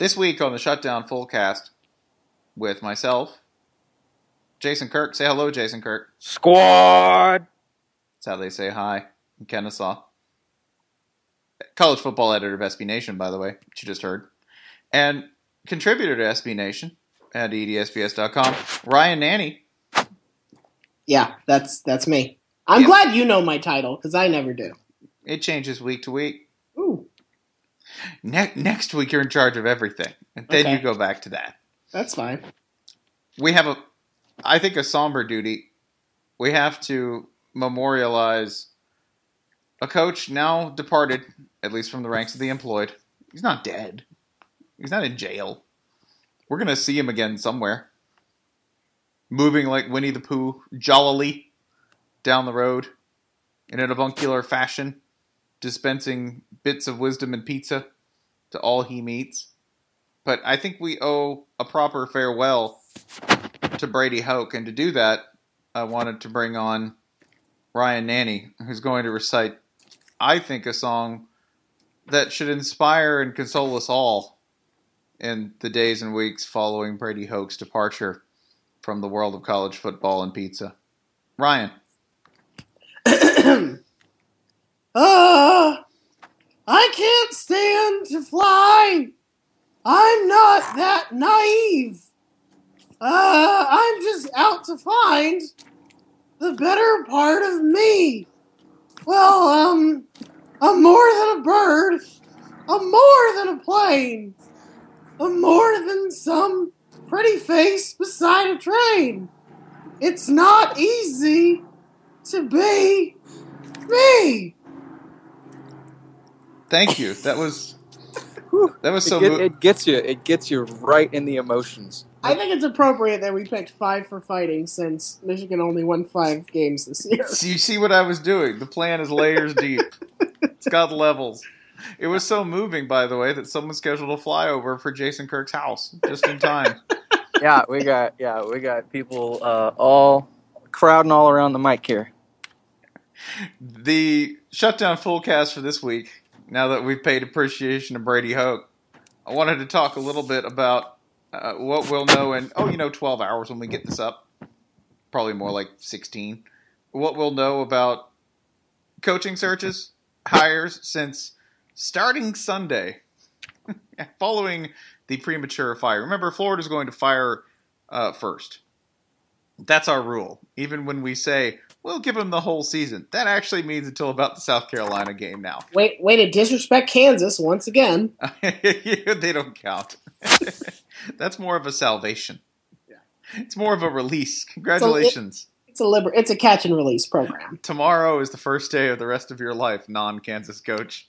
This week on the Shutdown Fullcast with myself, Jason Kirk. Say hello, Jason Kirk. Squad. That's how they say hi in Kennesaw. College football editor of SB Nation, by the way, which you just heard. And contributor to SB Nation at edsbs.com, Ryan Nanni. Yeah, that's that's me. I'm Yeah. glad you know my title because I never do. It changes week to week. Ne- next week, you're in charge of everything. And then Okay. you go back to that. that's fine. we have a I think a somber duty. We have to memorialize a coach now departed, at least from the ranks of the employed. He's not dead. He's not in jail. We're gonna see him again somewhere. Moving like Winnie the Pooh, jollily down the road in an avuncular fashion, dispensing bits of wisdom and pizza to all he meets. But I think we owe a proper farewell to Brady Hoke, and to do that, I wanted to bring on Ryan Nanni, who's going to recite, I think, a song that should inspire and console us all in the days and weeks following Brady Hoke's departure from the world of college football and pizza. Ryan, Ah, I can't stand to fly. I'm not that naive. Uh, I'm just out to find the better part of me. Well, um, I'm more than a bird. I'm more than a plane. I'm more than some pretty face beside a train. It's not easy to be me. Thank you. That was that was It, so. get- mo- it gets you. It gets you right in the emotions. I think it's appropriate that we picked five for fighting since Michigan only won five games this year. So you see what I was doing? The plan is layers deep. It's got levels. It was so moving, by the way, that someone scheduled a flyover for Jason Kirk's house just in time. yeah, we got yeah, we got people uh, all crowding all around the mic here. the Shutdown Fullcast for this week. Now that we've paid appreciation to Brady Hoke, I wanted to talk a little bit about uh, what we'll know in oh, you know, twelve hours when we get this up. Probably more like sixteen. What we'll know about coaching searches, hires since starting Sunday, following the premature fire. Remember, Florida's going to fire uh, first. That's our rule. Even when we say we'll give him the whole season. That actually means until about the South Carolina game now. Wait, way to disrespect Kansas once again. they don't count. That's more of a salvation. Yeah. It's more of a release. Congratulations. It's a liber- It's a catch and release program. Tomorrow is the first day of the rest of your life, non-Kansas coach.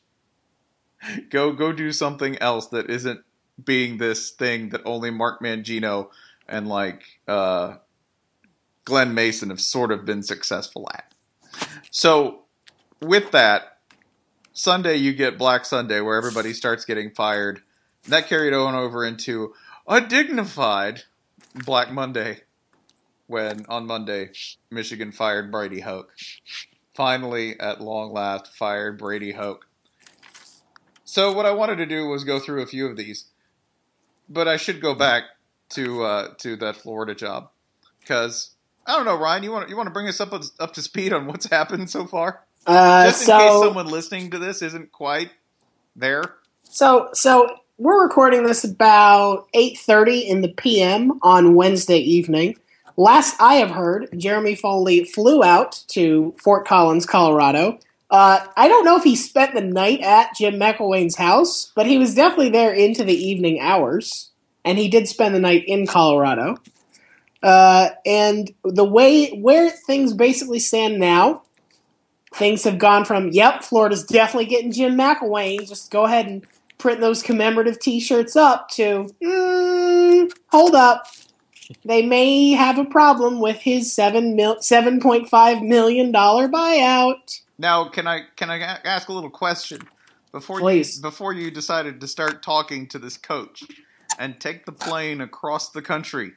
Go go do something else that isn't being this thing that only Mark Mangino and like uh, Glenn Mason have sort of been successful at. So, with that, Sunday you get Black Sunday where everybody starts getting fired. That carried on over into a dignified Black Monday when on Monday Michigan fired Brady Hoke. Finally, at long last, fired Brady Hoke. So what I wanted to do was go through a few of these, but I should go back to uh, to that Florida job because I don't know, Ryan. You want you want to bring us up up to speed on what's happened so far, Uh, just in so, case someone listening to this isn't quite there. so, so we're recording this about eight thirty in the PM on Wednesday evening. Last I have heard, Jeremy Foley flew out to Fort Collins, Colorado. Uh, I don't know if he spent the night at Jim McElwain's house, but he was definitely there into the evening hours, and he did spend the night in Colorado. Uh, and the way where things basically stand now, things have gone from yep, Florida's definitely getting Jim McElwain. Just go ahead and print those commemorative T-shirts up. To mm, hold up, they may have a problem with his seven mil seven point five million dollar buyout. Now, can I can I ask a little question before Please. you before you decided to start talking to this coach and take the plane across the country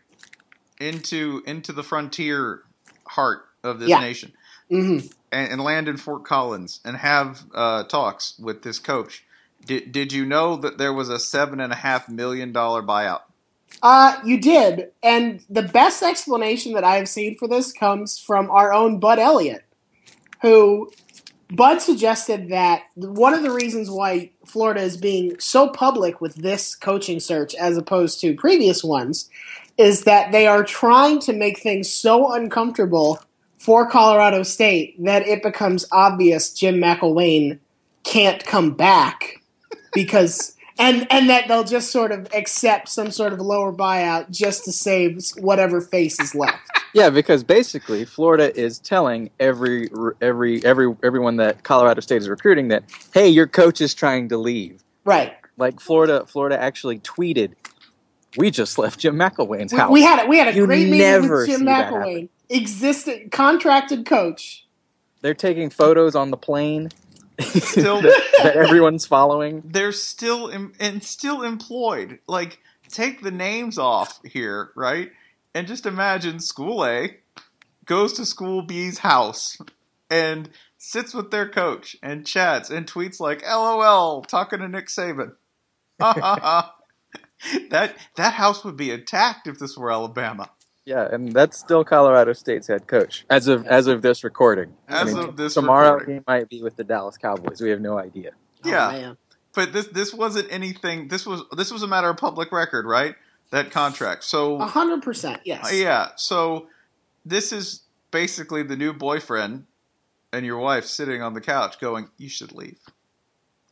into into the frontier heart of this Yeah. nation hmm and, and land in Fort Collins and have uh, talks with this coach? Did did you know that there was a seven and a half million dollar buyout? Uh, you did, and the best explanation that I have seen for this comes from our own Bud Elliott, who Bud suggested that one of the reasons why Florida is being so public with this coaching search as opposed to previous ones is that they are trying to make things so uncomfortable for Colorado State that it becomes obvious Jim McElwain can't come back because and and that they'll just sort of accept some sort of lower buyout just to save whatever face is left. Yeah, because basically Florida is telling every every every everyone that Colorado State is recruiting that hey, your coach is trying to leave. Right. Like Florida, Florida actually tweeted, "We just left Jim McElwain's house." we had a, we had a You great meeting with Jim see that McElwain, existent contracted coach. They're taking photos on the plane Still, that everyone's following. they're still em- and still employed. Like, take the names off here, right? And just imagine School A goes to School B's house and sits with their coach and chats and tweets like "LOL," talking to Nick Saban. that that house would be attacked if this were Alabama. Yeah, and that's still Colorado State's head coach as of as of this recording. As of this tomorrow recording. he might be with the Dallas Cowboys. We have no idea. Yeah. Oh, man. But this this wasn't anything. This was this was a matter of public record, right? That contract. So A hundred percent, yes. Uh, Yeah, so this is basically the new boyfriend and your wife sitting on the couch going, "You should leave.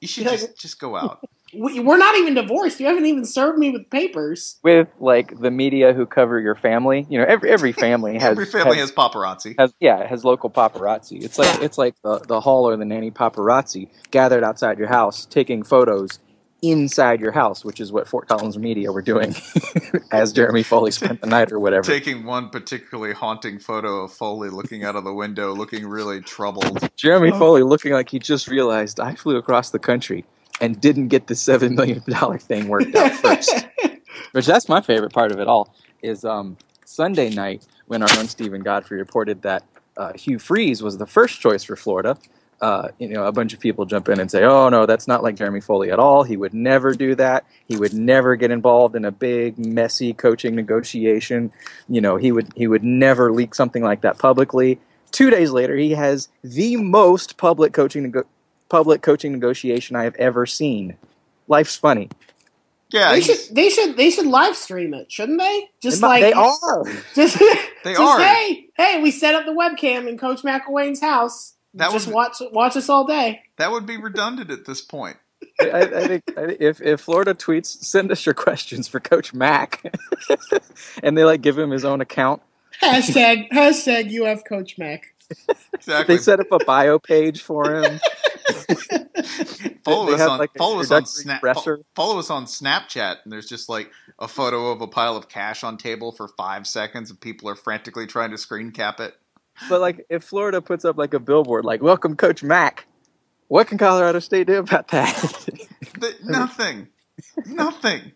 You should just just go out." We, we're not even divorced. You haven't even served me with papers. With like the media who cover your family, you know, every every family has Every family has paparazzi. has yeah it has local paparazzi. It's like it's like the the hall or the nanny paparazzi gathered outside your house taking photos inside your house, which is what Fort Collins media were doing as Jeremy Foley spent the night or whatever. Taking one particularly haunting photo of Foley looking out of the window, looking really troubled. Jeremy Foley looking like he just realized I flew across the country and didn't get the seven million dollar thing worked out first. Which that's my favorite part of it all is um, Sunday night when our own Steven Godfrey reported that uh, Hugh Freeze was the first choice for Florida. Uh, you know, a bunch of people jump in and say, "Oh no, that's not like Jeremy Foley at all. He would never do that. He would never get involved in a big, messy coaching negotiation. You know, he would he would never leak something like that publicly." Two days later, he has the most public coaching public coaching negotiation I have ever seen. Life's funny. Yeah, they should they should they should live stream it, shouldn't they? Just They like they are. Just They just, are. Hey, hey, we set up the webcam in Coach McElwain's house. That just would- watch watch us all day. that would be redundant at this point. I, I think if if Florida tweets, send us your questions for Coach Mack, and they like give him his own account. Hashtag hashtag UF Coach Mac. Exactly. They set up a bio page for him. follow us on like, follow us on Snap. Follow us on Snapchat, and there's just like a photo of a pile of cash on table for five seconds, and people are frantically trying to screen cap it. But like, if Florida puts up like a billboard, like "Welcome, Coach Mack," what can Colorado State do about that? The, nothing, nothing.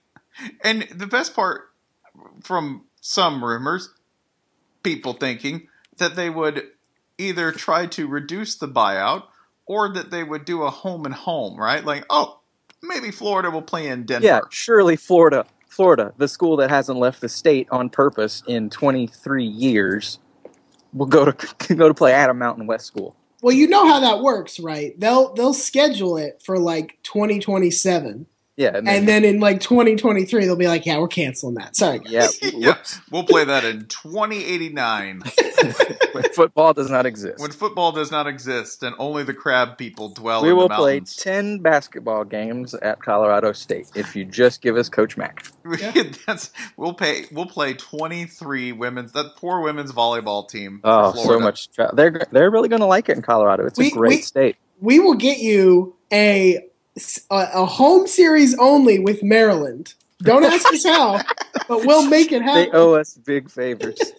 And the best part, from some rumors, people thinking that they would either try to reduce the buyout or that they would do a home and home, right? Like, oh, maybe Florida will play in Denver. yeah, surely Florida, Florida, the school that hasn't left the state on purpose in 23 years, will go to go to play Adam Mountain West School. Well, you know how that works, right? They'll they'll schedule it for like 2027. Yeah, and And then in like 2023 they'll be like, "Yeah, we're canceling that." Sorry. guys. yeah, yeah, we'll play that in 2089 when football does not exist. when football does not exist and only the crab people dwell we in will the play 10 basketball games at Colorado State if you just give us Coach Mack. That's we'll pay. We'll play 23 women's. That poor women's volleyball team. for Oh, so much. Tra- they're they're really going to like it in Colorado. It's We- a great we- state. We will get you a a, a home series only with Maryland. Don't ask us how, but we'll make it happen. They owe us big favors.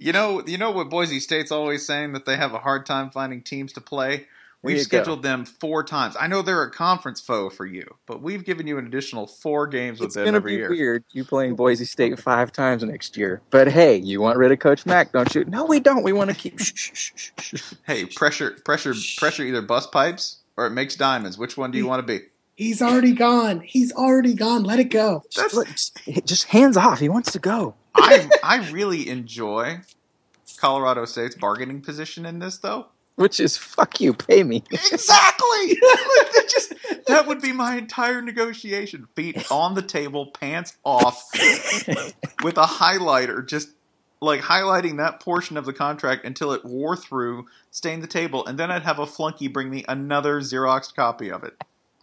You know, you know what Boise State's always saying that they have a hard time finding teams to play. We've you go. scheduled them four times. I know they're a conference foe for you, but we've given you an additional four games with it's them going to every be year. weird you playing Boise State five times next year. But hey, you want rid of Coach Mack, don't you? No, we don't. We want to keep. shh, shh, shh, shh, shh. Hey, pressure, pressure, pressure! Either bust pipes or it makes diamonds. Which one do you want to be? He's already gone. He's already gone. Let it go. Just, look, just, just hands off. He wants to go. I I really enjoy Colorado State's bargaining position in this, though. Which is fuck you, pay me. Exactly. That just that would be my entire negotiation. Feet on the table, pants off, with a highlighter, just like highlighting that portion of the contract until it wore through, stained the table, and then I'd have a flunky bring me another Xerox copy of it,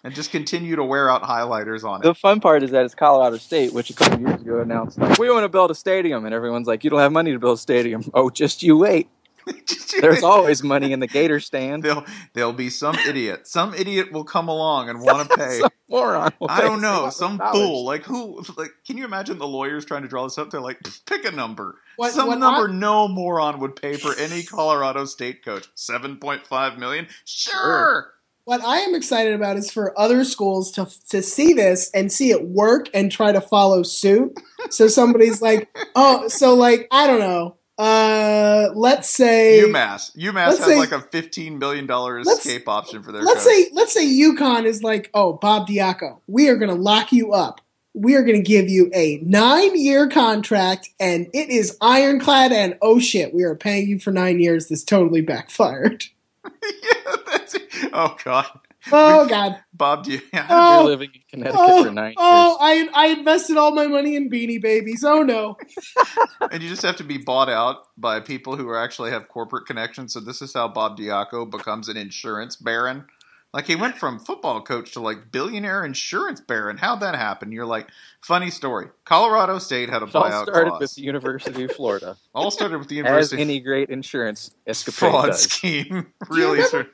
and just continue to wear out highlighters on it. The fun part is that it's Colorado State, which a couple years ago announced like we want to build a stadium, and everyone's like, "You don't have money to build a stadium." Oh, just you wait. There's always money in the Gator stand. There'll there'll be some idiot. Some idiot will come along and want to pay. Some moron. will I don't know. Some $6,000. fool. Like who? Like, can you imagine the lawyers trying to draw this up? They're like, pick a number. What- Some what number I- no moron would pay for any Colorado State coach. Seven point five million. Sure. What I am excited about is for other schools to to see this and see it work and try to follow suit. So somebody's like, "Oh, so like I don't know. Uh, let's say UMass. UMass has say- like a fifteen billion dollar escape option for their. let's coach. say let's say UConn is like, "Oh, Bob Diaco, we are going to lock you up. We are going to give you a 9-year contract and it is ironclad and oh shit, we are paying you for 9 years. This totally backfired." yeah, that's. Oh God, Oh god. Bob. Do you? Yeah. Oh, You're living in Connecticut oh, for nine oh, years. I I invested all my money in Beanie Babies. Oh no. and you just have to be bought out by people who actually have corporate connections. So this is how Bob Diaco becomes an insurance baron. Like he went from football coach to like billionaire insurance baron. How'd that happen? You're like, funny story. Colorado State had a It all buyout started clause. with the University of Florida, all started with the University. as university any great insurance escapade fraud does. scheme. Do you really, remember- started-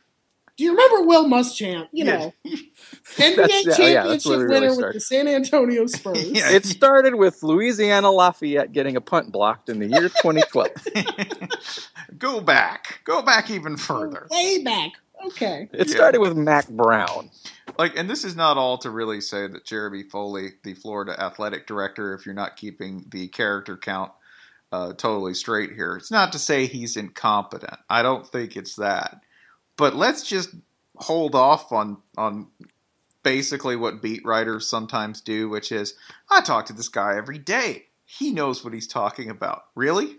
Do you remember Will Muschamp? You know, That's- NBA yeah, yeah, that's championship where we really winner with the San Antonio Spurs. Yeah. It started with Louisiana Lafayette getting a punt blocked in the year 2012. go back, go back even further. Way back. Okay. It Yeah. started with Mack Brown. like and this is not all to really say that Jeremy Foley, the Florida athletic director, if you're not keeping the character count uh, totally straight here, it's not to say he's incompetent. I don't think it's that. But let's just hold off on on basically what beat writers sometimes do, which is I talk to this guy every day. He knows what he's talking about. Really?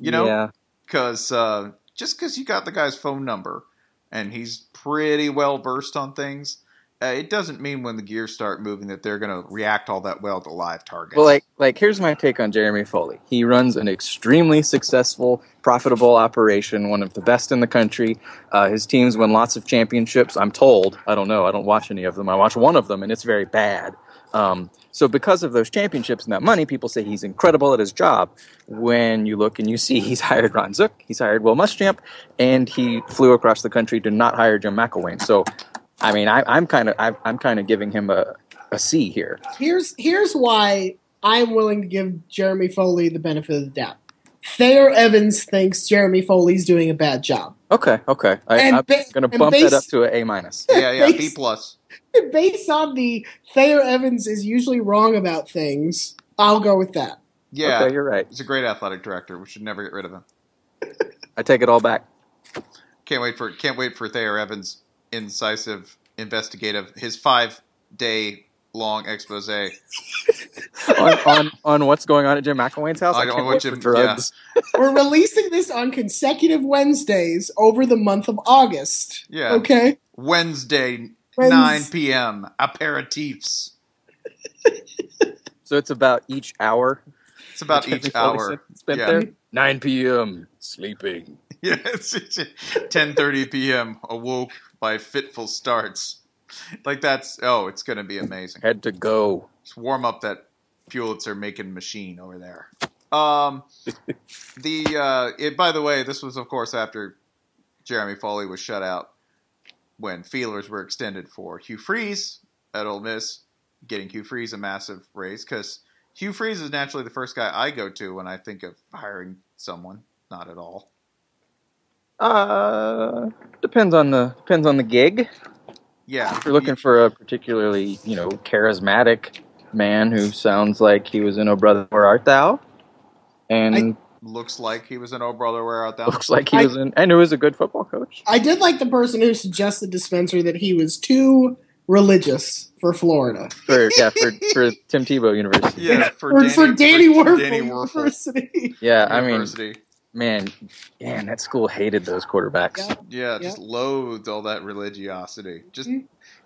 You know? yeah, because uh, just because you got the guy's phone number and he's pretty well versed on things, uh, it doesn't mean when the gears start moving that they're going to react all that well to live targets. Well, like, like here's my take on Jeremy Foley. He runs an extremely successful, profitable operation, one of the best in the country. Uh, his teams win lots of championships. I'm told. I don't know. I don't watch any of them. I watch one of them, and it's very bad. Um, so, because of those championships and that money, people say he's incredible at his job. When you look and you see he's hired Ron Zook, he's hired Will Muschamp, and he flew across the country to not hire Jim McElwain. So, I mean, I, I'm kind of I'm kind of giving him a, a C here. Here's here's why I'm willing to give Jeremy Foley the benefit of the doubt. Thayer Evans thinks Jeremy Foley's doing a bad job. Okay, okay. I, I'm ba- going to and bump that up to an A minus. yeah, yeah, B plus. Based on the Thayer Evans is usually wrong about things, I'll go with that. Yeah, Okay, you're right. he's a great athletic director. We should never get rid of him. I take it all back. Can't wait for can't wait for Thayer Evans' incisive, investigative, his five day long expose. on, on on what's going on at Jim McElwain's house. I I, don't can't know what wait Jim- for drugs. We're releasing this on consecutive Wednesdays over the month of August. Yeah. Okay. Wednesday, Wednes- nine p.m. aperitifs. So it's about each hour. It's about each hour. spent Yeah. there. 9 p.m. sleeping. Yeah, it's, ten thirty p.m. Awoke by fitful starts. Like that's oh, it's gonna be amazing. Had to go. Just warm up that Pulitzer making machine over there. Um, the uh, it, by the way, this was of course after Jeremy Foley was shut out when feelers were extended for Hugh Freeze at Ole Miss, getting Hugh Freeze a massive raise because Hugh Freeze is naturally the first guy I go to when I think of hiring someone. Not at all. Uh, depends on the depends on the gig. Yeah, If you're looking for a particularly you know charismatic man who sounds like he was in "Oh Brother Where Art Thou," and looks like he was an Oh Brother Where Art Thou. looks like he I- was in and who is a good football coach. I did like the person who suggested to Spencer that he was too religious for Florida. For yeah, for for Tim Tebow University. Yeah, for, For, Danny, for Danny for Wuerffel Danny Wuerffel University. Yeah, I mean, man, man, that school hated those quarterbacks. Yeah. Yeah, just loathed all that religiosity. Just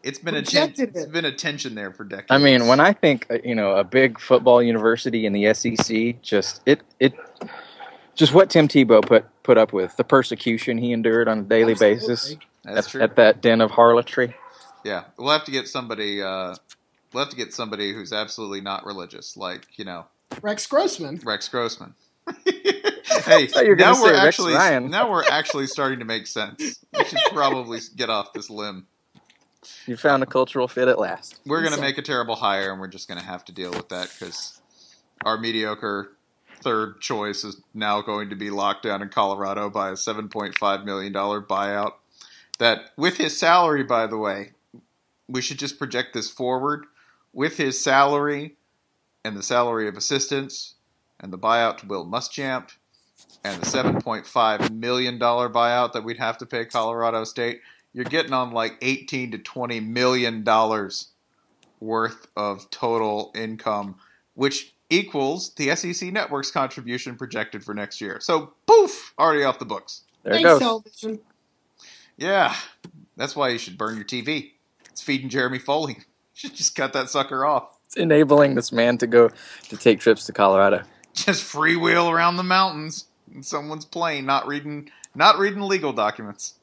it's been a ten- Rejected it's it. been a tension there for decades. I mean, when I think uh, you know a big football university in the SEC, just it it just what Tim Tebow put put up with, the persecution he endured on a daily Absolutely. basis that's at, true. at that den of harlotry. Yeah, we'll have to get somebody. Uh, we'll have to get somebody who's absolutely not religious, like you know Rex Grossman. Rex Grossman. hey, thought you were gonna now we're actually now we're actually starting to make sense. We should probably get off this limb. You found a cultural fit at last. We're going to So- make a terrible hire, and we're just going to have to deal with that because our mediocre third choice is now going to be locked down in Colorado by a $7.5 million buyout. That, with his salary, by the way, we should just project this forward. With his salary and the salary of assistants and the buyout to Will Muschamp and the $7.5 million buyout that we'd have to pay Colorado State, you're getting on like 18 to 20 million dollars worth of total income, which equals the SEC network's contribution projected for next year. So, poof, already off the books. There it Thanks, goes. television. Yeah, that's why you should burn your TV. It's feeding Jeremy Foley. Should just cut that sucker off. It's enabling this man to go to take trips to Colorado. Just freewheel around the mountains in someone's plane, not reading, not reading legal documents.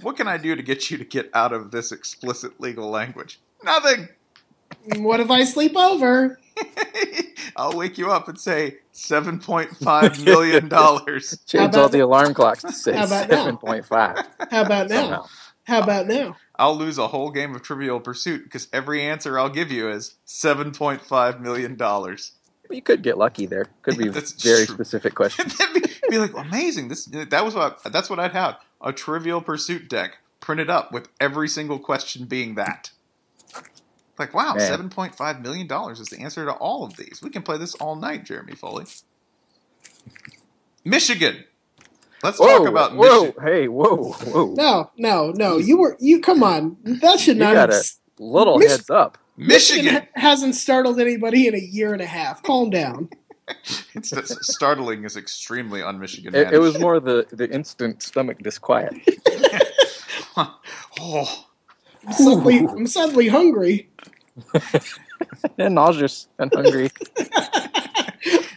What can I do to get you to get out of this explicit legal language? Nothing. What if I sleep over? I'll wake you up and say seven point five million dollars. Change about all the alarm clocks to say How about now? seven point five. How about now? Somehow. How about now? I'll lose a whole game of Trivial Pursuit because every answer I'll give you is seven point five million dollars. You could get lucky there. Could be That's very true. specific questions. That'd be, be like amazing. This that was what that's what I'd have a Trivial Pursuit deck printed up with every single question being that. Like wow, Man. seven point five million dollars is the answer to all of these. We can play this all night, Jeremy Foley. Michigan. Let's Whoa, talk about whoa, Michigan. hey, whoa, whoa! No, no, no. You were you. Come on. That should You not. got have, a little Mich- heads up. Michigan Michigan. hasn't startled anybody in a year and a half. Calm down. It's that's- startling is extremely un-Michigan. It, it was more the the instant stomach disquiet. oh, I'm suddenly, I'm suddenly hungry. and nauseous and hungry.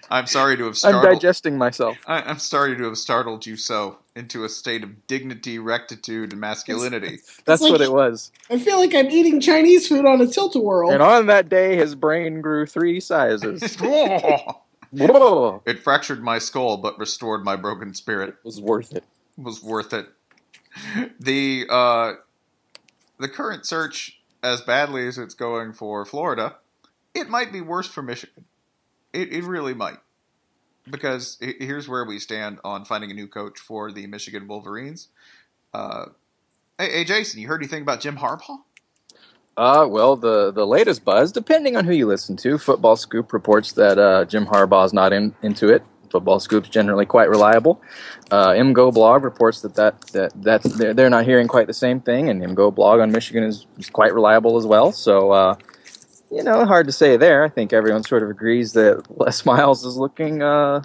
I'm sorry to have startled. I'm digesting myself. I, I'm sorry to have startled you so into a state of dignity, rectitude, and masculinity. That's like- what it was. I feel like I'm eating Chinese food on a tilt a whirl. And on that day, his brain grew three sizes. it fractured my skull, but restored my broken spirit. It was worth it. it. was worth it. The uh, the current search, as badly as it's going for Florida, it might be worse for Michigan. It it really might, because here's where we stand on finding a new coach for the Michigan Wolverines. Uh, hey, hey, Jason, you heard anything about Jim Harbaugh? Uh, well, the, the latest buzz, depending on who you listen to, Football Scoop reports that uh, Jim Harbaugh's not in, into it. Football Scoop's generally quite reliable. Uh, MGO Blog reports that, that, that that's, they're, they're not hearing quite the same thing, and MGO Blog on Michigan is, is quite reliable as well. So, uh, you know, hard to say there. I think everyone sort of agrees that Les Miles is looking uh,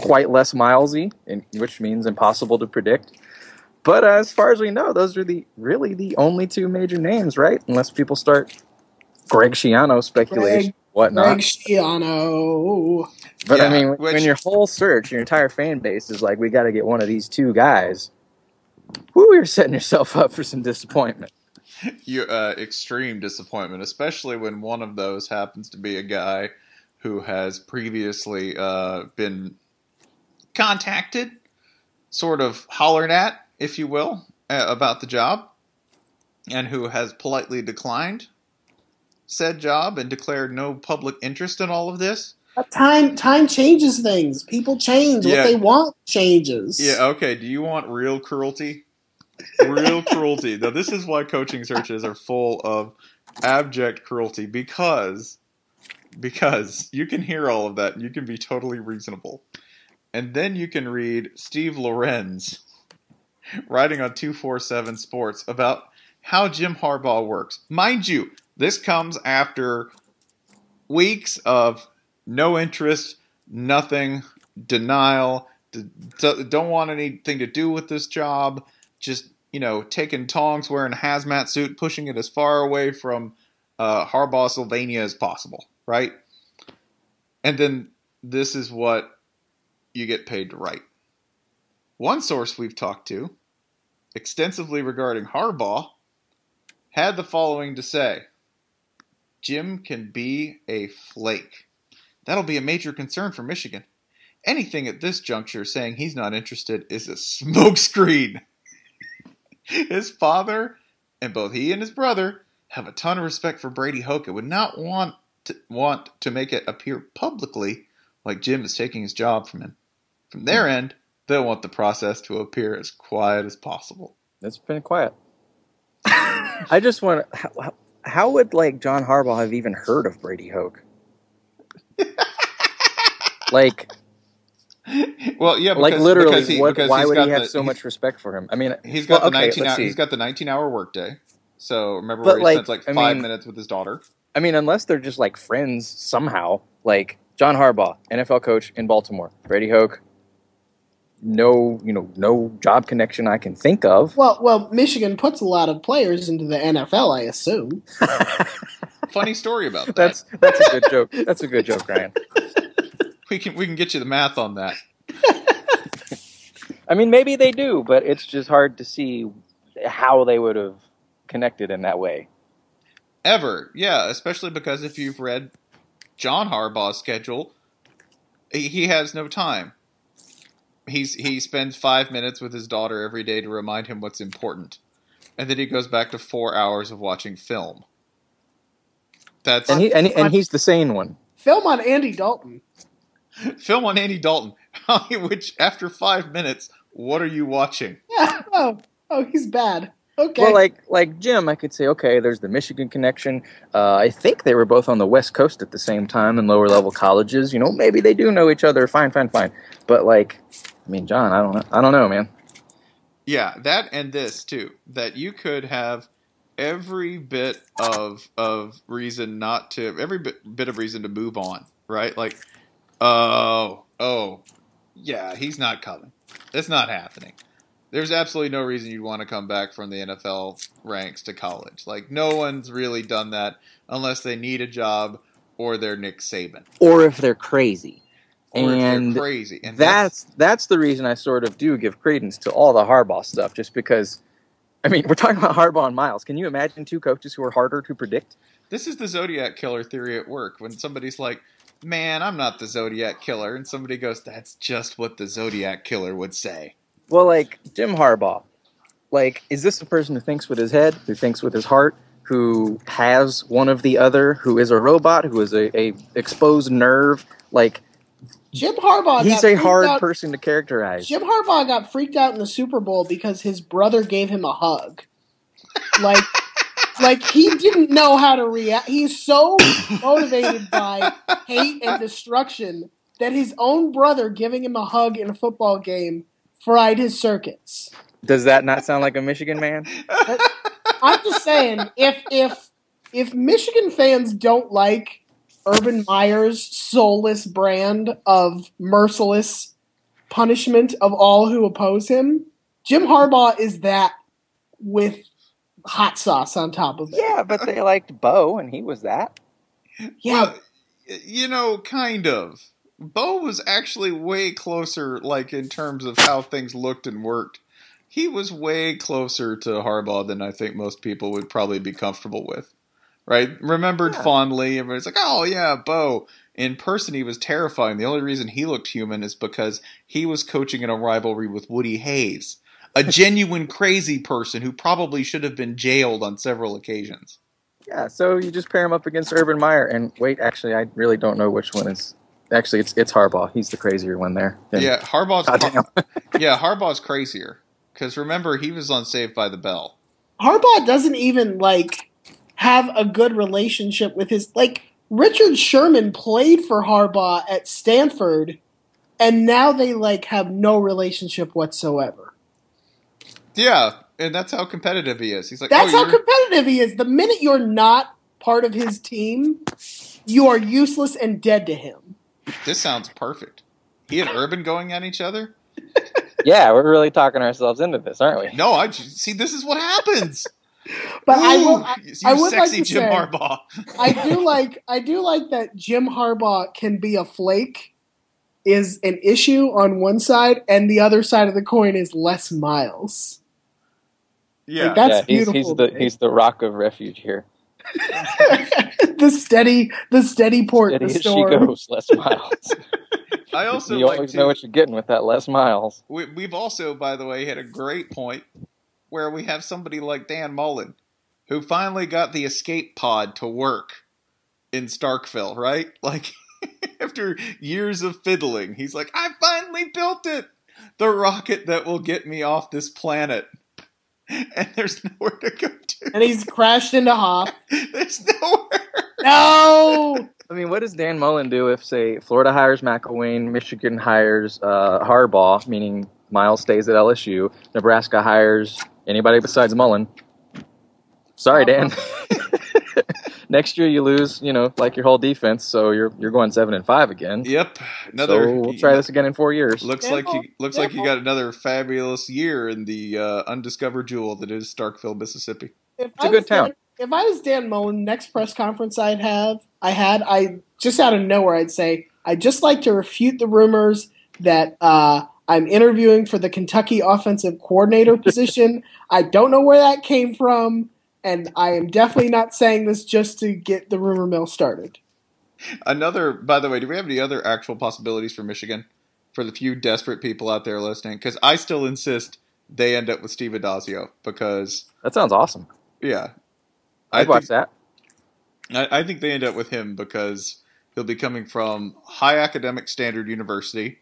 quite less milesy, which means impossible to predict. But uh, as far as we know, those are the really the only two major names, right? Unless people start Greg Schiano speculation, Greg- whatnot. Greg Schiano. but I mean, which- when your whole search, your entire fan base is like, we got to get one of these two guys. Woo, you're setting yourself up for some disappointment. You uh, extreme disappointment, especially when one of those happens to be a guy who has previously uh, been contacted, sort of hollered at, if you will, uh, about the job, and who has politely declined said job and declared no public interest in all of this. But Time time changes things. People change. Yeah. What they want changes. Yeah, okay. Do you want real cruelty? Real cruelty. Now, this is why coaching searches are full of abject cruelty because because you can hear all of that and you can be totally reasonable. And then you can read Steve Lorenz writing on 247 Sports about how Jim Harbaugh works. Mind you, this comes after weeks of no interest, nothing, denial, don't want anything to do with this job, just, you know, taking tongs, wearing a hazmat suit, pushing it as far away from uh, Harbaugh, Sylvania as possible, right? And then this is what you get paid to write. One source we've talked to, extensively regarding Harbaugh, had the following to say Jim can be a flake. That'll be a major concern for Michigan. Anything at this juncture saying he's not interested is a smokescreen. his father and both he and his brother have a ton of respect for Brady Hoke and would not want to, want to make it appear publicly like Jim is taking his job from him. From their hmm. end, they'll want the process to appear as quiet as possible. It's been quiet. I just want to. How would like John Harbaugh have even heard of Brady Hoke? like, Well, yeah, because, like literally, because he, what, because why he's would got he have the- so much respect for him? I mean, He's got well, the okay, nineteen. Hour, see. he's got the nineteen hour workday. So remember But, where he like, spends like I five mean- minutes with his daughter. I mean, unless they're just like friends somehow, like John Harbaugh, NFL coach in Baltimore, Brady Hoke. No, you know, no job connection I can think of. Well, well, Michigan puts a lot of players into the NFL, I assume. Funny story about that. That's that's a good joke. That's a good joke, Ryan. we can we can get you the math on that. I mean, maybe they do, but it's just hard to see how they would have connected in that way. Ever, yeah, especially because if you've read John Harbaugh's schedule, he he has no time. He's he spends five minutes with his daughter every day to remind him what's important, and then he goes back to four hours of watching film. That's And he and, he, and he's the sane one. Film on Andy Dalton. film on Andy Dalton. Which after five minutes, what are you watching? Yeah. Oh, oh, he's bad. Okay. Well, like like Jim, I could say, okay, there's the Michigan connection. Uh, I think they were both on the West Coast at the same time in lower level colleges. You know, maybe they do know each other. Fine, fine, fine. But like, I mean, John, I don't know. I don't know, man. Yeah, that and this too. That you could have every bit of of reason not to every bit, bit of reason to move on, right? Like, oh, oh, yeah, he's not coming. It's not happening. There's absolutely no reason you'd want to come back from the NFL ranks to college. Like no one's really done that unless they need a job or they're Nick Saban. Or if they're crazy. Or if and they're crazy. And that's that's the reason I sort of do give credence to all the Harbaugh stuff, just because. I mean, we're talking about Harbaugh and Miles. Can you imagine two coaches who are harder to predict? This is the Zodiac killer theory at work. When somebody's like, "Man, I'm not the Zodiac killer," and somebody goes, "That's just what the Zodiac killer would say." Well, like Jim Harbaugh, like is this a person who thinks with his head, who thinks with his heart, who has one of the other, who is a robot, who is a, a exposed nerve? Like Jim Harbaugh. he's got a hard out- person to characterize. Jim Harbaugh got freaked out in the Super Bowl because his brother gave him a hug. Like, like he didn't know how to react. He's so motivated by hate and destruction that his own brother giving him a hug in a football game fried his circuits. Does that not sound like a Michigan man? I'm just saying, if if if Michigan fans don't like Urban Meyer's soulless brand of merciless punishment of all who oppose him, Jim Harbaugh is that with hot sauce on top of it. Yeah, but they liked Bo, and he was that. Yeah, Well, you know, kind of. Bo was actually way closer, like in terms of how things looked and worked. He was way closer to Harbaugh than I think most people would probably be comfortable with. Right? Remembered Yeah. fondly. Everybody's like, oh, yeah, Bo. In person, he was terrifying. The only reason he looked human is because he was coaching in a rivalry with Woody Hayes, a genuine crazy person who probably should have been jailed on several occasions. Yeah, so you just pair him up against Urban Meyer, and wait, actually, I really don't know which one is. Actually, it's it's Harbaugh. He's the crazier one there. Yeah, Harbaugh's Goddamn. yeah, Harbaugh's crazier because remember he was on Saved by the Bell. Harbaugh doesn't even like have a good relationship with his like Richard Sherman played for Harbaugh at Stanford and now they like have no relationship whatsoever. Yeah, and that's how competitive he is. He's like, That's oh, how competitive he is. The minute you're not part of his team, you are useless and dead to him. this sounds perfect. He and Urban going at each other. yeah, we're really talking ourselves into this, aren't we? No, I see. This is what happens. But I will I, you I would like sexy to Jim say- Harbaugh. I do like I do like that Jim Harbaugh can be a flake is an issue on one side and the other side of the coin is Les Miles. Yeah, Like, that's yeah, he's, beautiful. he's the me. he's the rock of refuge here. the steady the steady port in Steady the as she goes, Les Miles. I also you like always to. know what you're getting with that Les Miles. we, we've also, by the way, had a great point where we have somebody like Dan Mullen who finally got the escape pod to work in Starkville, right? Like after years of fiddling, he's like, "I finally built it, the rocket that will get me off this planet." And there's nowhere to go to. And he's crashed into Hoff. There's nowhere. No I mean, what does Dan Mullen do if, say, Florida hires McElwain, Michigan hires uh, Harbaugh, meaning Miles stays at LSU, Nebraska hires anybody besides Mullen? Sorry, Dan. Next year you lose, you know, like your whole defense, so you're you're going seven and five again. Yep, another. so we'll try this again in four years. Looks Dan like Mullen- you looks Dan like you got another fabulous year in the uh, undiscovered jewel that is Starkville, Mississippi. if It's a I good was Dan- town. if I was Dan Mullen, next press conference I'd have I had I just out of nowhere I'd say I'd just like to refute the rumors that uh, I'm interviewing for the Kentucky offensive coordinator position. I don't know where that came from, and I am definitely not saying this just to get the rumor mill started. Another, by the way, do we have any other actual possibilities for Michigan for the few desperate people out there listening? Because I still insist they end up with Steve Addazio because, That sounds awesome. yeah, I'd I watch that. I, I think they end up with him because he'll be coming from high academic standard university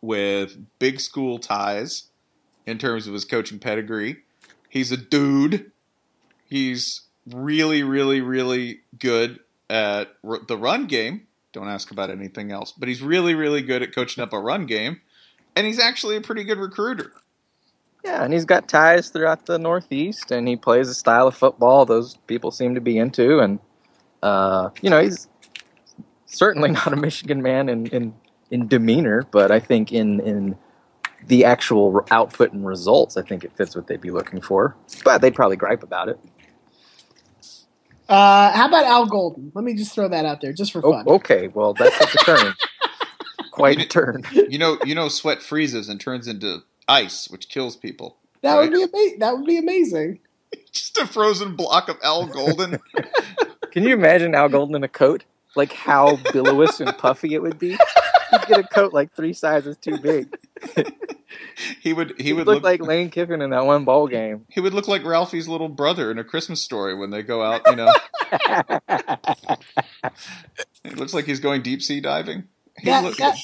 with big school ties in terms of his coaching pedigree. He's a dude. He's really, really, really good at the run game. Don't ask about anything else, but he's really, really good at coaching up a run game, and he's actually a pretty good recruiter. Yeah, and he's got ties throughout the Northeast, and he plays a style of football those people seem to be into, and uh, you know he's certainly not a Michigan man in, in in demeanor, but I think in in the actual output and results, I think it fits what they'd be looking for. But they'd probably gripe about it. Uh, how about Al Golden? Let me just throw that out there, just for Oh, fun. okay, well that's a turn. Quite a turn. You know, you know, sweat freezes and turns into ice, which kills people. That right? would be ama- That would be amazing. Just a frozen block of Al Golden. Can you imagine Al Golden in a coat? Like how billowy and puffy it would be. He'd get a coat like three sizes too big. He would he He'd look, look like Lane Kiffin in that one ball game. he would look like Ralphie's little brother in a Christmas story when they go out, you know. it looks like he's going deep sea diving. He That- look- that-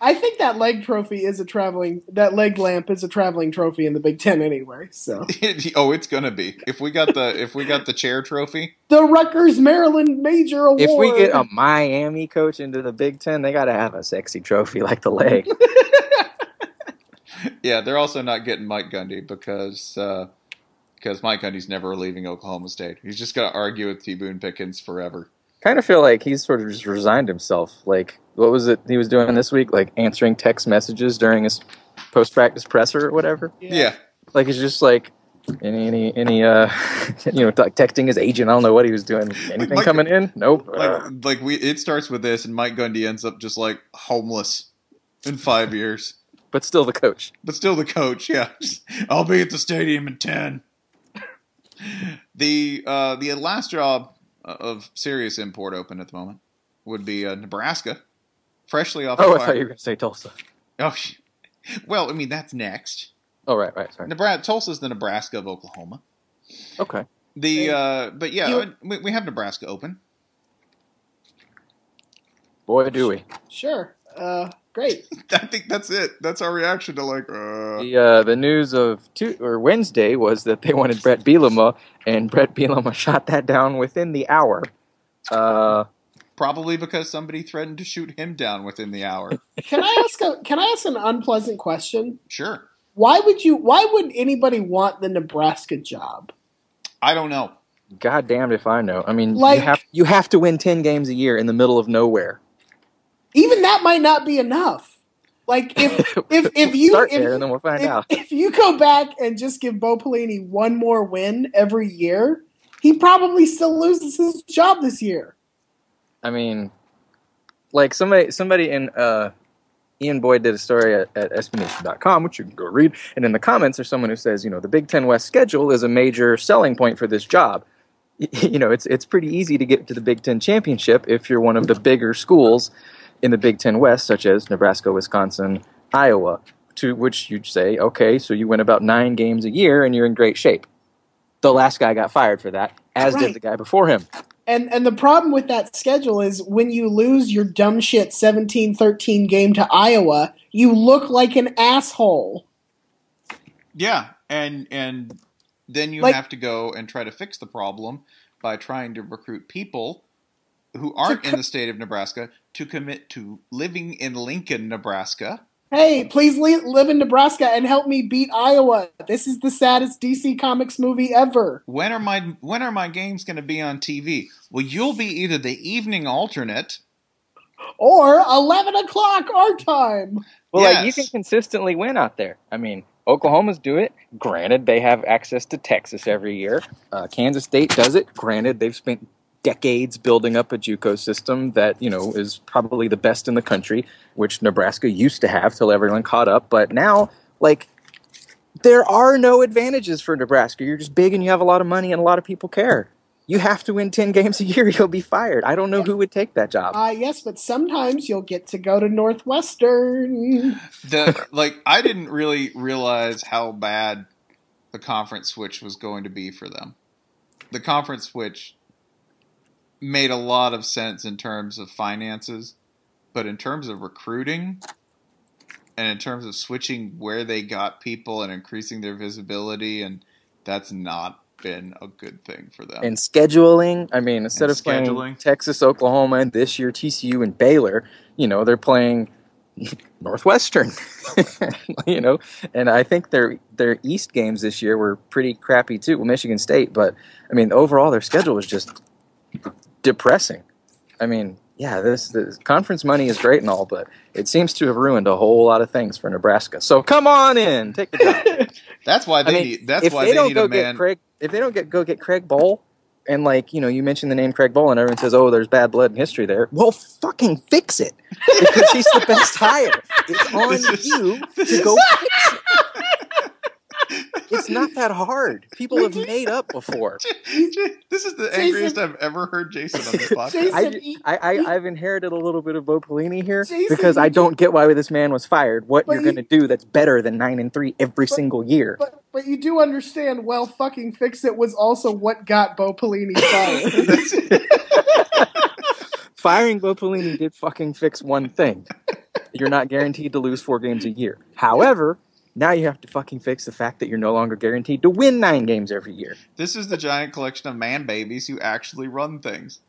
I think that leg trophy is a traveling. That leg lamp is a traveling trophy in the Big Ten anyway. So oh, it's gonna be. If we got the if we got the chair trophy, the Rutgers Maryland Major Award. If we get a Miami coach into the Big Ten, they got to have a sexy trophy like the leg. yeah, they're also not getting Mike Gundy because uh, because Mike Gundy's never leaving Oklahoma State. He's just gonna argue with T. Boone Pickens forever. kind of feel like he's sort of just resigned himself. Like, what was it he was doing this week? Like answering text messages during his post practice presser or whatever. Yeah. Like it's just like any any any uh you know like texting his agent. I don't know what he was doing. Anything Mike- coming in? Nope. Like like we it starts with this, and Mike Gundy ends up just like homeless in five years. But still the coach. but still the coach. Yeah, I'll be at the stadium in ten. The uh, the last job of serious import open at the moment would be uh, Nebraska, freshly off. Oh, the I fire. thought you were going to say Tulsa. Oh, well, I mean that's next. Oh, right, right, sorry. Nebraska, Tulsa's the Nebraska of Oklahoma. Okay. The uh, but yeah, You- we, we have Nebraska open. Boy, do we. Sure. Uh, great. I think that's it. That's our reaction to like. Uh, The uh, the news of two or Wednesday was that they wanted Bret Bielema, and Bret Bielema shot that down within the hour. Uh, Probably because somebody threatened to shoot him down within the hour. Can I ask a Can I ask an unpleasant question? Sure. Why would you? Why would anybody want the Nebraska job? I don't know. God damned if I know. I mean, Like- you have you have to win ten games a year in the middle of nowhere. Even that might not be enough. Like if if if you Start if, there, and then we'll find if, out. if you go back and just give Bo Pelini one more win every year, he probably still loses his job this year. I mean, like somebody somebody in uh, Ian Boyd did a story at, at SBNation.com, which you can go read. And in the comments, there's someone who says, you know, the Big Ten West schedule is a major selling point for this job. You know, it's it's pretty easy to get to the Big Ten championship if you're one of the bigger schools in the Big Ten West, such as Nebraska, Wisconsin, Iowa. To which you'd say, okay, so you win about nine games a year and you're in great shape. The last guy got fired for that, as Right. did the guy before him. And and the problem with that schedule is when you lose your dumb shit 17-13 game to Iowa, you look like an asshole. Yeah, and and then you Like- have to go and try to fix the problem by trying to recruit people who aren't co- in the state of Nebraska to commit to living in Lincoln, Nebraska. Hey, please li- live in Nebraska and help me beat Iowa. This is the saddest DC Comics movie ever. When are my when are my games going to be on TV? Well, you'll be either the evening alternate. Or 11 o'clock our time. Well, like you can consistently win out there. I mean, Oklahoma's do it. Granted, they have access to Texas every year. Uh, Kansas State does it. Granted, they've spent decades building up a JUCO system that you know is probably the best in the country, which Nebraska used to have till everyone caught up. But now, like, there are no advantages for Nebraska. You're just big and you have a lot of money and a lot of people care. You have to win ten games a year. You'll be fired. I don't know who would take that job. Uh, yes, but sometimes you'll get to go to Northwestern. The like I didn't really realize how bad the conference switch was going to be for them. The conference switch made a lot of sense in terms of finances, but in terms of recruiting and in terms of switching where they got people and increasing their visibility and that's not been a good thing for them. and scheduling. I mean, instead And of playing scheduling. Texas, Oklahoma, and this year TCU and Baylor, you know, they're playing Northwestern. you know, and I think their their East games this year were pretty crappy too. Well, Michigan State, but I mean, overall their schedule was just depressing. I mean, yeah, this, this conference money is great and all, but it seems to have ruined a whole lot of things for Nebraska. So come on in, take the job. That's why they I mean, need. That's if why they, they, don't need go a get man. Craig, if they don't get go get Craig Bohl, and like you know, you mentioned the name Craig Bohl, and everyone says, "Oh, there's bad blood in history there." Well, fucking fix it because he's the best hire. It's on is- you to go fix it. It's not that hard. People have made up before. this is the Jason- angriest I've ever heard Jason on this podcast. Jason- I, he- I, I, I've inherited a little bit of Bo Pelini here Jason, because I don't get why this man was fired. What you're going to do that's better than nine and three every single year? But but you do understand. Well, fucking fix it was also what got Bo Pelini fired. Firing Bo Pelini did fucking fix one thing. You're not guaranteed to lose four games a year. However, now you have to fucking fix the fact that you're no longer guaranteed to win nine games every year. This is the giant collection of man babies who actually run things.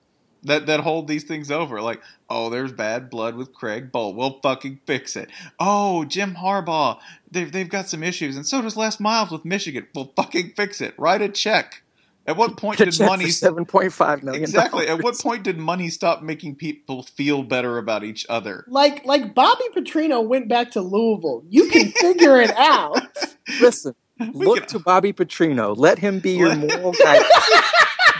That that hold these things over. Like, oh, there's bad blood with Craig Bohl. We'll fucking fix it. Oh, Jim Harbaugh. They've they've got some issues, and so does Les Miles with Michigan. We'll fucking fix it. Write a check. At what point To did check money for seven point five million. exactly? At what point did money stop making people feel better about each other? like like Bobby Petrino went back to Louisville. You can figure it out. Listen, We look can- to Bobby Petrino. Let him be your moral guide.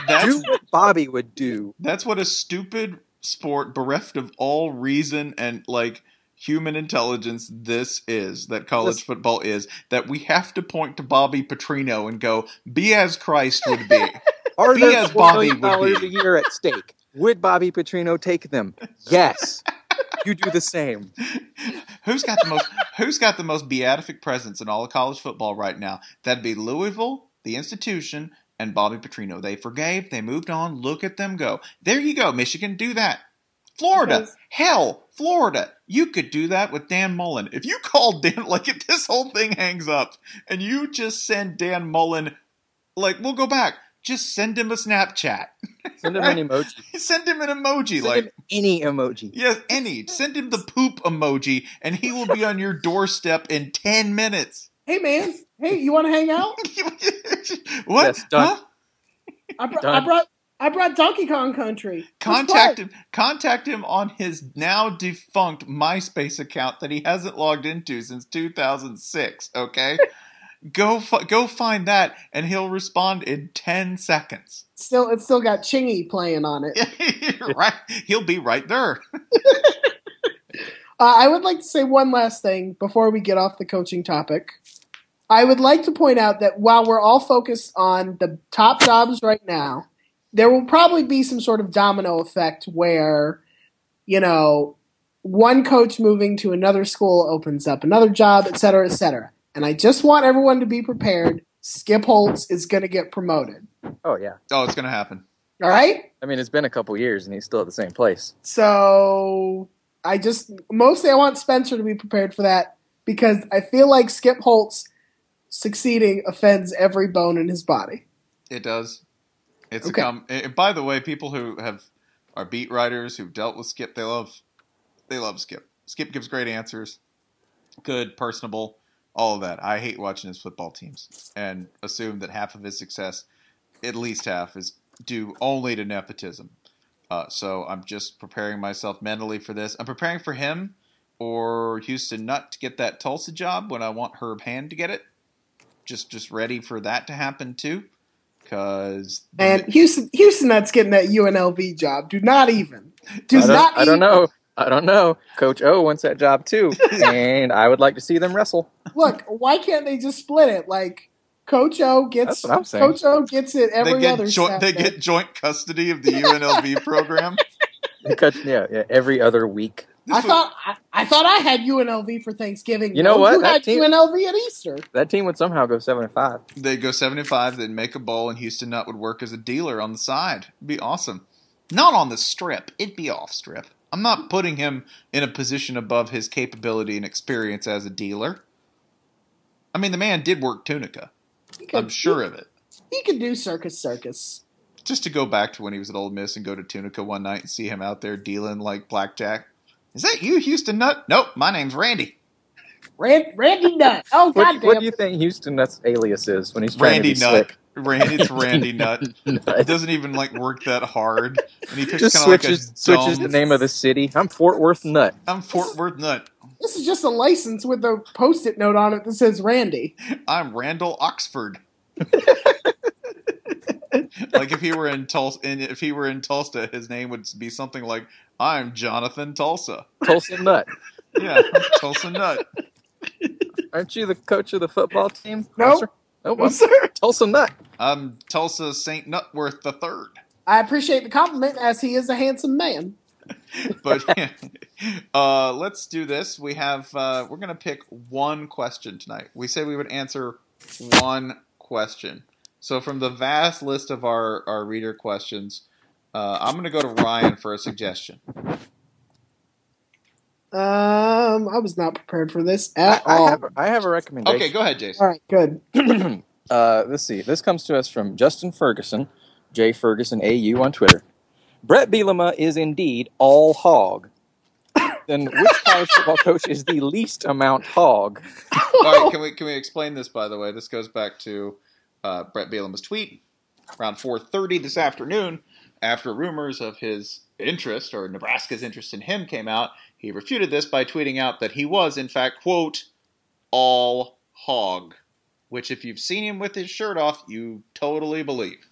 That's do what Bobby would do. That's what a stupid sport bereft of all reason and like human intelligence this is that college Listen. football is that we have to point to Bobby Petrino and go be as Christ would be. Are Be there as Bobby dollars a year at stake? Would Bobby Petrino take them? Yes. You do the same. who's got the most who's got the most beatific presence in all of college football right now? That'd be Louisville, the institution, and Bobby Petrino. They forgave, they moved on. Look at them go. There you go, Michigan, do that. Florida, Because- hell, Florida, you could do that with Dan Mullen. If you call Dan, like if this whole thing hangs up and you just send Dan Mullen, like we'll go back, just send him a Snapchat, Send him an emoji. send him an emoji, Send like him any emoji. Yes, any. Send him the poop emoji, and he will be on your doorstep in ten minutes. Hey man, hey, you want to hang out? what? Yes, done. Huh? I, br- I brought I brought Donkey Kong Country. Contact him. Contact him on his now defunct MySpace account that he hasn't logged into since 2006. Okay, go fi- go find that, and he'll respond in ten seconds. Still, it's still got Chingy playing on it. right? He'll be right there. Uh, I would like to say one last thing before we get off the coaching topic. I would like to point out that while we're all focused on the top jobs right now, there will probably be some sort of domino effect where, you know, one coach moving to another school opens up another job, et cetera, et cetera. And I just want everyone to be prepared. Skip Holtz is going to get promoted. Oh yeah. Oh, it's gonna happen. All right? I mean, it's been a couple years and he's still at the same place. So I just mostly I want Spencer to be prepared for that because I feel like Skip Holtz succeeding offends every bone in his body. It does. It's Okay. a com- and by the way, people who have are beat writers who've dealt with Skip, they love they love Skip. Skip gives great answers, good, personable, all of that. I hate watching his football teams and assume that half of his success, at least half, is due only to nepotism. Uh, so I'm just preparing myself mentally for this. I'm preparing for him or Houston Nutt to get that Tulsa job when I want Herb Hand to get it. Just just ready for that to happen too, because And Houston Houston that's getting that UNLV job. Do not even. Do I don't, not I don't know. I don't know. Coach O wants that job too, and I would like to see them wrestle. Look, why can't they just split it? Like Coach O gets That's what I'm saying. Coach O gets it every they get other joint, they get joint custody of the UNLV program. Because yeah, yeah, every other week. This I was- thought I, I thought I had UNLV for Thanksgiving. You know what? You That had team- UNLV at Easter. That team would somehow go seven and five. they'd go 75, they'd make a bowl, and Houston Nutt would work as a dealer on the side. It'd be awesome. Not on the strip. It'd be off strip. I'm not putting him in a position above his capability and experience as a dealer. I mean, the man did work Tunica. Could, I'm sure of it. he, he could do circus circus. Just to go back to when he was at Ole Miss and go to Tunica one night and see him out there dealing like blackjack. Is that you, Houston Nutt? Nope, my name's Randy. Rand, Randy Nut. Oh What, goddamn! what do you think Houston Nutt's alias is when he's trying Randy to be Nutt. slick? Randy, it's Randy Nut. It doesn't even like work that hard, and he picks Just kind of like a switches switches the name of the city. I'm Fort Worth Nut. I'm Fort Worth Nut. This is just a license with a post-it note on it that says Randy. I'm Randall Oxford. like if he were in Tulsa, and if he were in Tulsa, his name would be something like "I'm Jonathan Tulsa." Tulsa Nut. Yeah, Tulsa Nut. Aren't you the coach of the football team? Nope. sir? Oh, No, well, sir. Tulsa Nut. I'm Tulsa Saint Nutworth the Third. I appreciate the compliment, as he is a handsome man. But uh, let's do this. We have uh, we're gonna pick one question tonight. We said we would answer one question. So from the vast list of our our reader questions, uh, I'm gonna go to Ryan for a suggestion. Um, I was not prepared for this I, at I all. have I have a recommendation. Okay, go ahead, Jason. All right, good. uh, let's see. This comes to us from Justin Ferguson, J Ferguson AU on Twitter. Bret Bielema is indeed all hog. then which college football coach is the least amount hog? All right, can we can we explain this? By the way, this goes back to uh, Bret Bielema's tweet around 4:30 this afternoon, after rumors of his interest or Nebraska's interest in him came out. He refuted this by tweeting out that he was, in fact, quote, all hog, which, if you've seen him with his shirt off, you totally believe.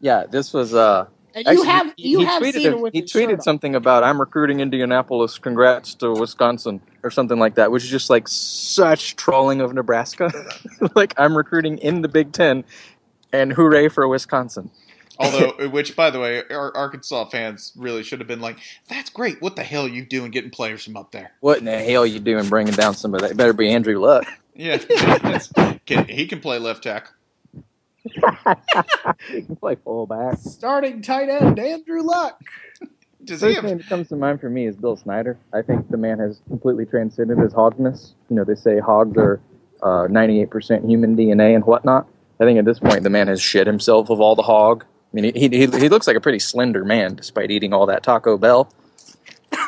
Yeah, this was uh And you Actually, have he- you he have tweeted seen a- with he tweeted something about I'm recruiting Indianapolis. Congrats to Wisconsin or something like that, which is just like such trolling of Nebraska. like I'm recruiting in the Big Ten, and hooray for Wisconsin. Although, which, by the way, our Arkansas fans really should have been like, "That's great! What the hell are you doing getting players from up there?" What in the hell are you doing bringing down somebody? that? It better be Andrew Luck. Yeah, can, he can play left tackle. He can play fullback. Starting tight end Andrew Luck. Does he First have name that comes to mind for me is Bill Snyder. I think the man has completely transcended his hogness. You know, they say hogs are uh, 98% human DNA and whatnot. I think at this point the man has shed himself of all the hog. I mean, he, he, he looks like a pretty slender man despite eating all that Taco Bell.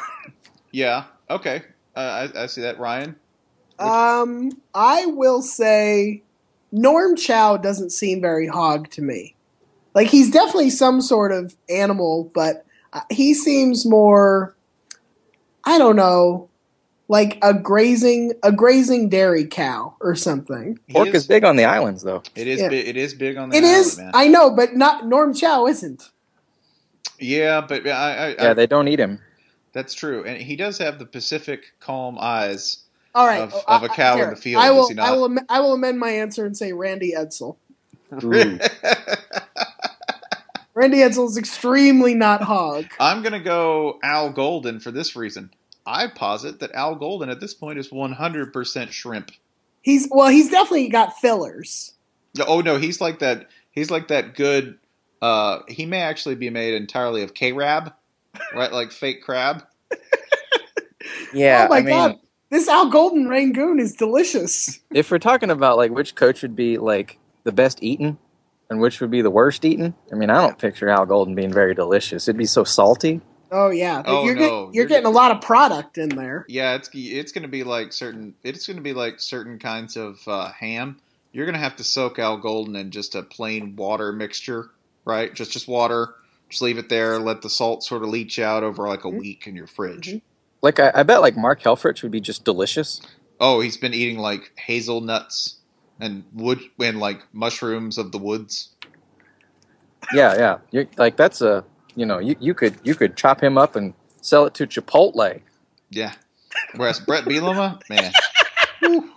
Yeah. Okay. Uh, I, I see that. Ryan. Um, I will say Norm Chow doesn't seem very hog to me. Like he's definitely some sort of animal, but uh, he seems more I don't know, like a grazing a grazing dairy cow or something. Pork is, big on the islands, though. It is. Yeah. Big, it is big on the It island, is man. I know, but not Norm Chow isn't. yeah, but I, I, Yeah, I, they don't eat him. that's true, and he does have the Pacific calm eyes. All right, Of- oh, of a I- cow in here, the field, I does will. he not? I will. am- I will amend my answer and say Randy Edsall. Randy Edsall is extremely not hog. I'm gonna go Al Golden for this reason. I posit that Al Golden at this point is 100% shrimp. He's well. He's definitely got fillers. Oh no, he's like that. He's like that good. Uh, he may actually be made entirely of K-rab, right? Like fake crab. Yeah, oh my I mean, god, this Al Golden Rangoon is delicious. if we're talking about like which coach would be like the best eaten and which would be the worst eaten, I mean, I don't picture Al Golden being very delicious. It'd be so salty. Oh yeah, Oh, you're, no, get- you're, you're getting a lot of product in there. Yeah, it's it's gonna be like certain. It's gonna be like certain kinds of uh, ham. You're gonna have to soak Al Golden in just a plain water mixture, right? Just just water. Just leave it there. Let the salt sort of leach out over like a Mm-hmm. week in your fridge. Like I, I bet like Mark Helfrich would be just delicious. Oh, he's been eating like hazelnuts and wood and like mushrooms of the woods. Yeah, yeah. You're, like that's a you know you, you could you could chop him up and sell it to Chipotle. Yeah. Whereas Bret Bielema, man,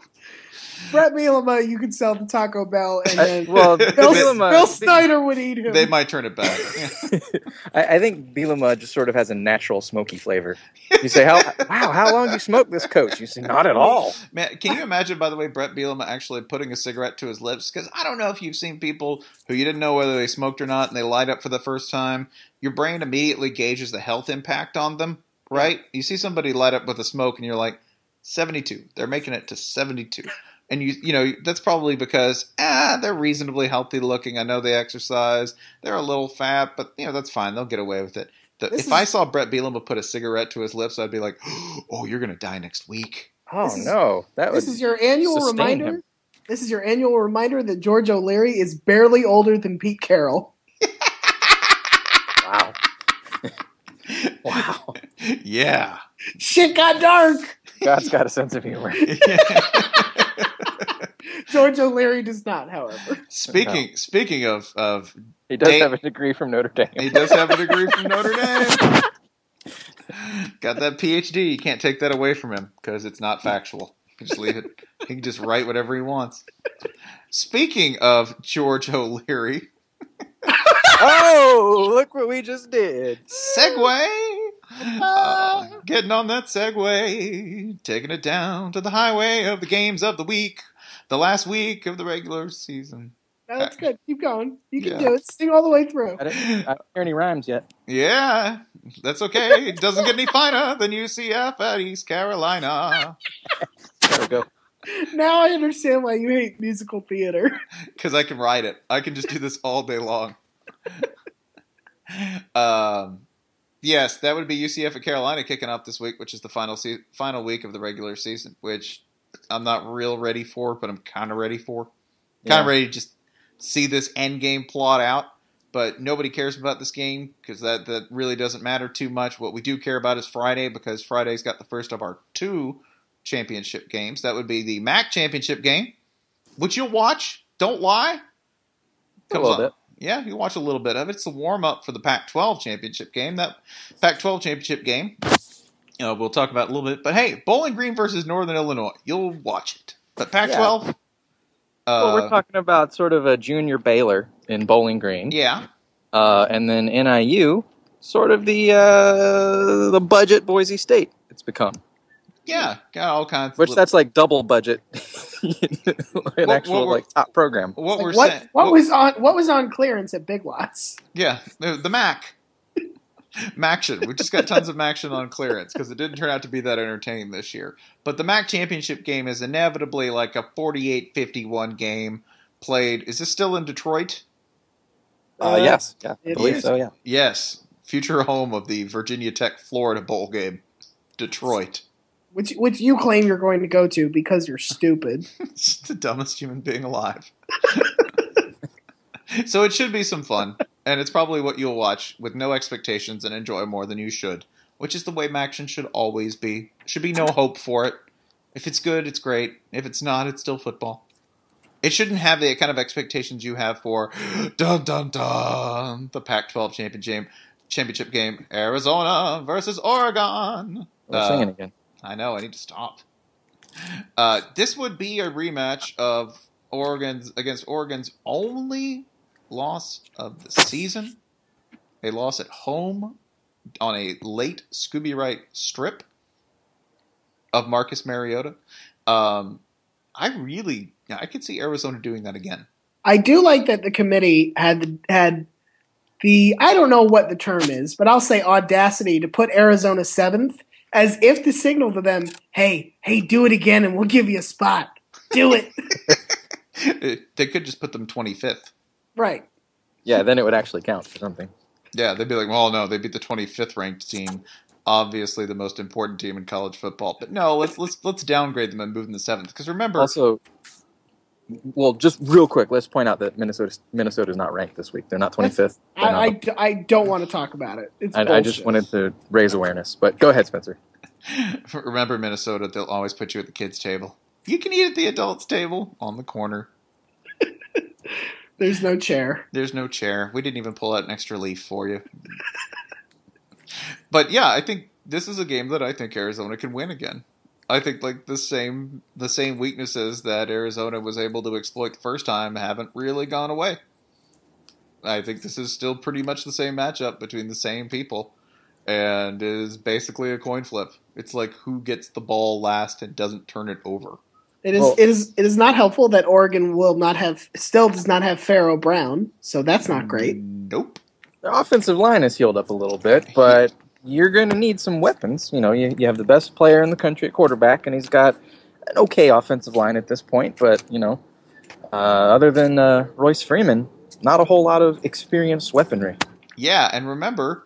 Bret Bielema, you could sell the Taco Bell, and I, then well, Bill, Bielema, Bill Snyder would eat him. they might turn it back. I, I think Bielema just sort of has a natural smoky flavor. You say, "How wow? How long do you smoked this coach?" You say, "Not at all." Man, can you imagine, by the way, Bret Bielema actually putting a cigarette to his lips? Because I don't know if you've seen people who you didn't know whether they smoked or not, and they light up for the first time. Your brain immediately gauges the health impact on them, right? You see somebody light up with a smoke, and you're like, 72. They're making it to 72. And you, you know, that's probably because ah, they're reasonably healthy looking. I know they exercise. They're a little fat, but you know that's fine. They'll get away with it. The, if is- I saw Bret Bielema put a cigarette to his lips, I'd be like, "Oh, you're gonna die next week." Oh This is- no, that this is your annual reminder. him. This is your annual reminder that George O'Leary is barely older than Pete Carroll. Wow. wow. Yeah. Shit got dark. God's got a sense of humor. George O'Leary does not, however. Speaking speaking of of He does Date- have a degree from Notre Dame. he does have a degree from Notre Dame. Got that PhD. You can't take that away from him because it's not factual. You can just leave it. He can just write whatever he wants. Speaking of George O'Leary, oh, look what we just did. Segway. Uh, getting on that Segway, taking it down to the highway of the games of the week, the last week of the regular season. No, that's good. Keep going. You can Yeah. do it. Sing all the way through. I didn't, I don't hear any rhymes yet. Yeah, that's okay. It doesn't get any finer than UCF at East Carolina There we go. Now I understand why you hate musical theater. because I can write it. I can just do this all day long. um, yes, that would be UCF at Carolina kicking off this week, which is the final se- final week of the regular season, which I'm not real ready for, but I'm kind of ready for. Kind of ready to just see this end game plot out. But nobody cares about this game because that, that really doesn't matter too much. What we do care about is Friday because Friday's got the first of our two championship games. That would be the MAC championship game, which you'll watch. Don't lie. A little bit. Yeah, you watch a little bit of it. It's a warm up for the Pac-12 championship game. That Pac-12 championship game, you know, we'll talk about a little bit. But hey, Bowling Green versus Northern Illinois, you'll watch it. But Pac-12, well, uh, we're talking about sort of a junior Baylor in Bowling Green. yeah, Uh, and then NIU, sort of the uh, the budget Boise State it's become. yeah, got all kinds. Which little- that's like double budget, an What- actual what like top program. what we're what saying. what was on what was on clearance at Big Lots? Yeah, the, the MAC. Maction. We just got tons of Maction on clearance because it didn't turn out to be that entertaining this year. But the MAC championship game is inevitably like a 48-51 game played. Is this still in Detroit? Uh, yes, yeah, I believe is. so. Yeah, Yes, future home of the Virginia Tech Florida Bowl game. Detroit. Which which you claim you're going to go to because you're stupid. It's the dumbest human being alive. so it should be some fun, and it's probably what you'll watch with no expectations and enjoy more than you should, which is the way Maction should always be. Should be no hope for it. If it's good, it's great. If it's not, it's still football. It shouldn't have the kind of expectations you have for dun dun dun the Pac-12 championship game, championship game, Arizona versus Oregon. we're Uh, singing again. I know. I need to stop. Uh, this would be a rematch of Oregon's against Oregon's only loss of the season. A loss at home on a late Scooby Wright strip of Marcus Mariota. Um, I really, I could see Arizona doing that again. I do like that the committee had had the I don't know what the term is, but I'll say audacity to put Arizona seventh as if to signal to them, "Hey, hey, do it again, and we'll give you a spot. Do it." they could just put them twenty fifth. Right. Yeah, then it would actually count for something. Yeah, they'd be like, well, no, they beat the 25th ranked team, obviously the most important team in college football. But no, let's let's let's downgrade them and move them to seventh. Because remember, Also, well, just real quick, let's point out that Minnesota Minnesota is not ranked this week. They're not twenty fifth. I, I, I don't want to talk about it. It's I, I just wanted to raise awareness. But go ahead, Spencer. remember Minnesota, they'll always put you at the kids' table. You can eat at the adults' table on the corner. There's no chair. There's no chair. We didn't even pull out an extra leaf for you. but yeah, I think this is a game that I think Arizona can win again. I think like the same the same weaknesses that Arizona was able to exploit the first time haven't really gone away. I think this is still pretty much the same matchup between the same people and is basically a coin flip. It's like who gets the ball last and doesn't turn it over. It is Well- it is it is not helpful that Oregon will not have still does not have Pharaoh Brown, so that's not great. Nope. Their offensive line has healed up a little bit, but you're going to need some weapons. You know, you, you have the best player in the country at quarterback, and he's got an okay offensive line at this point. But you know, uh, other than uh, Royce Freeman, not a whole lot of experienced weaponry. Yeah, and remember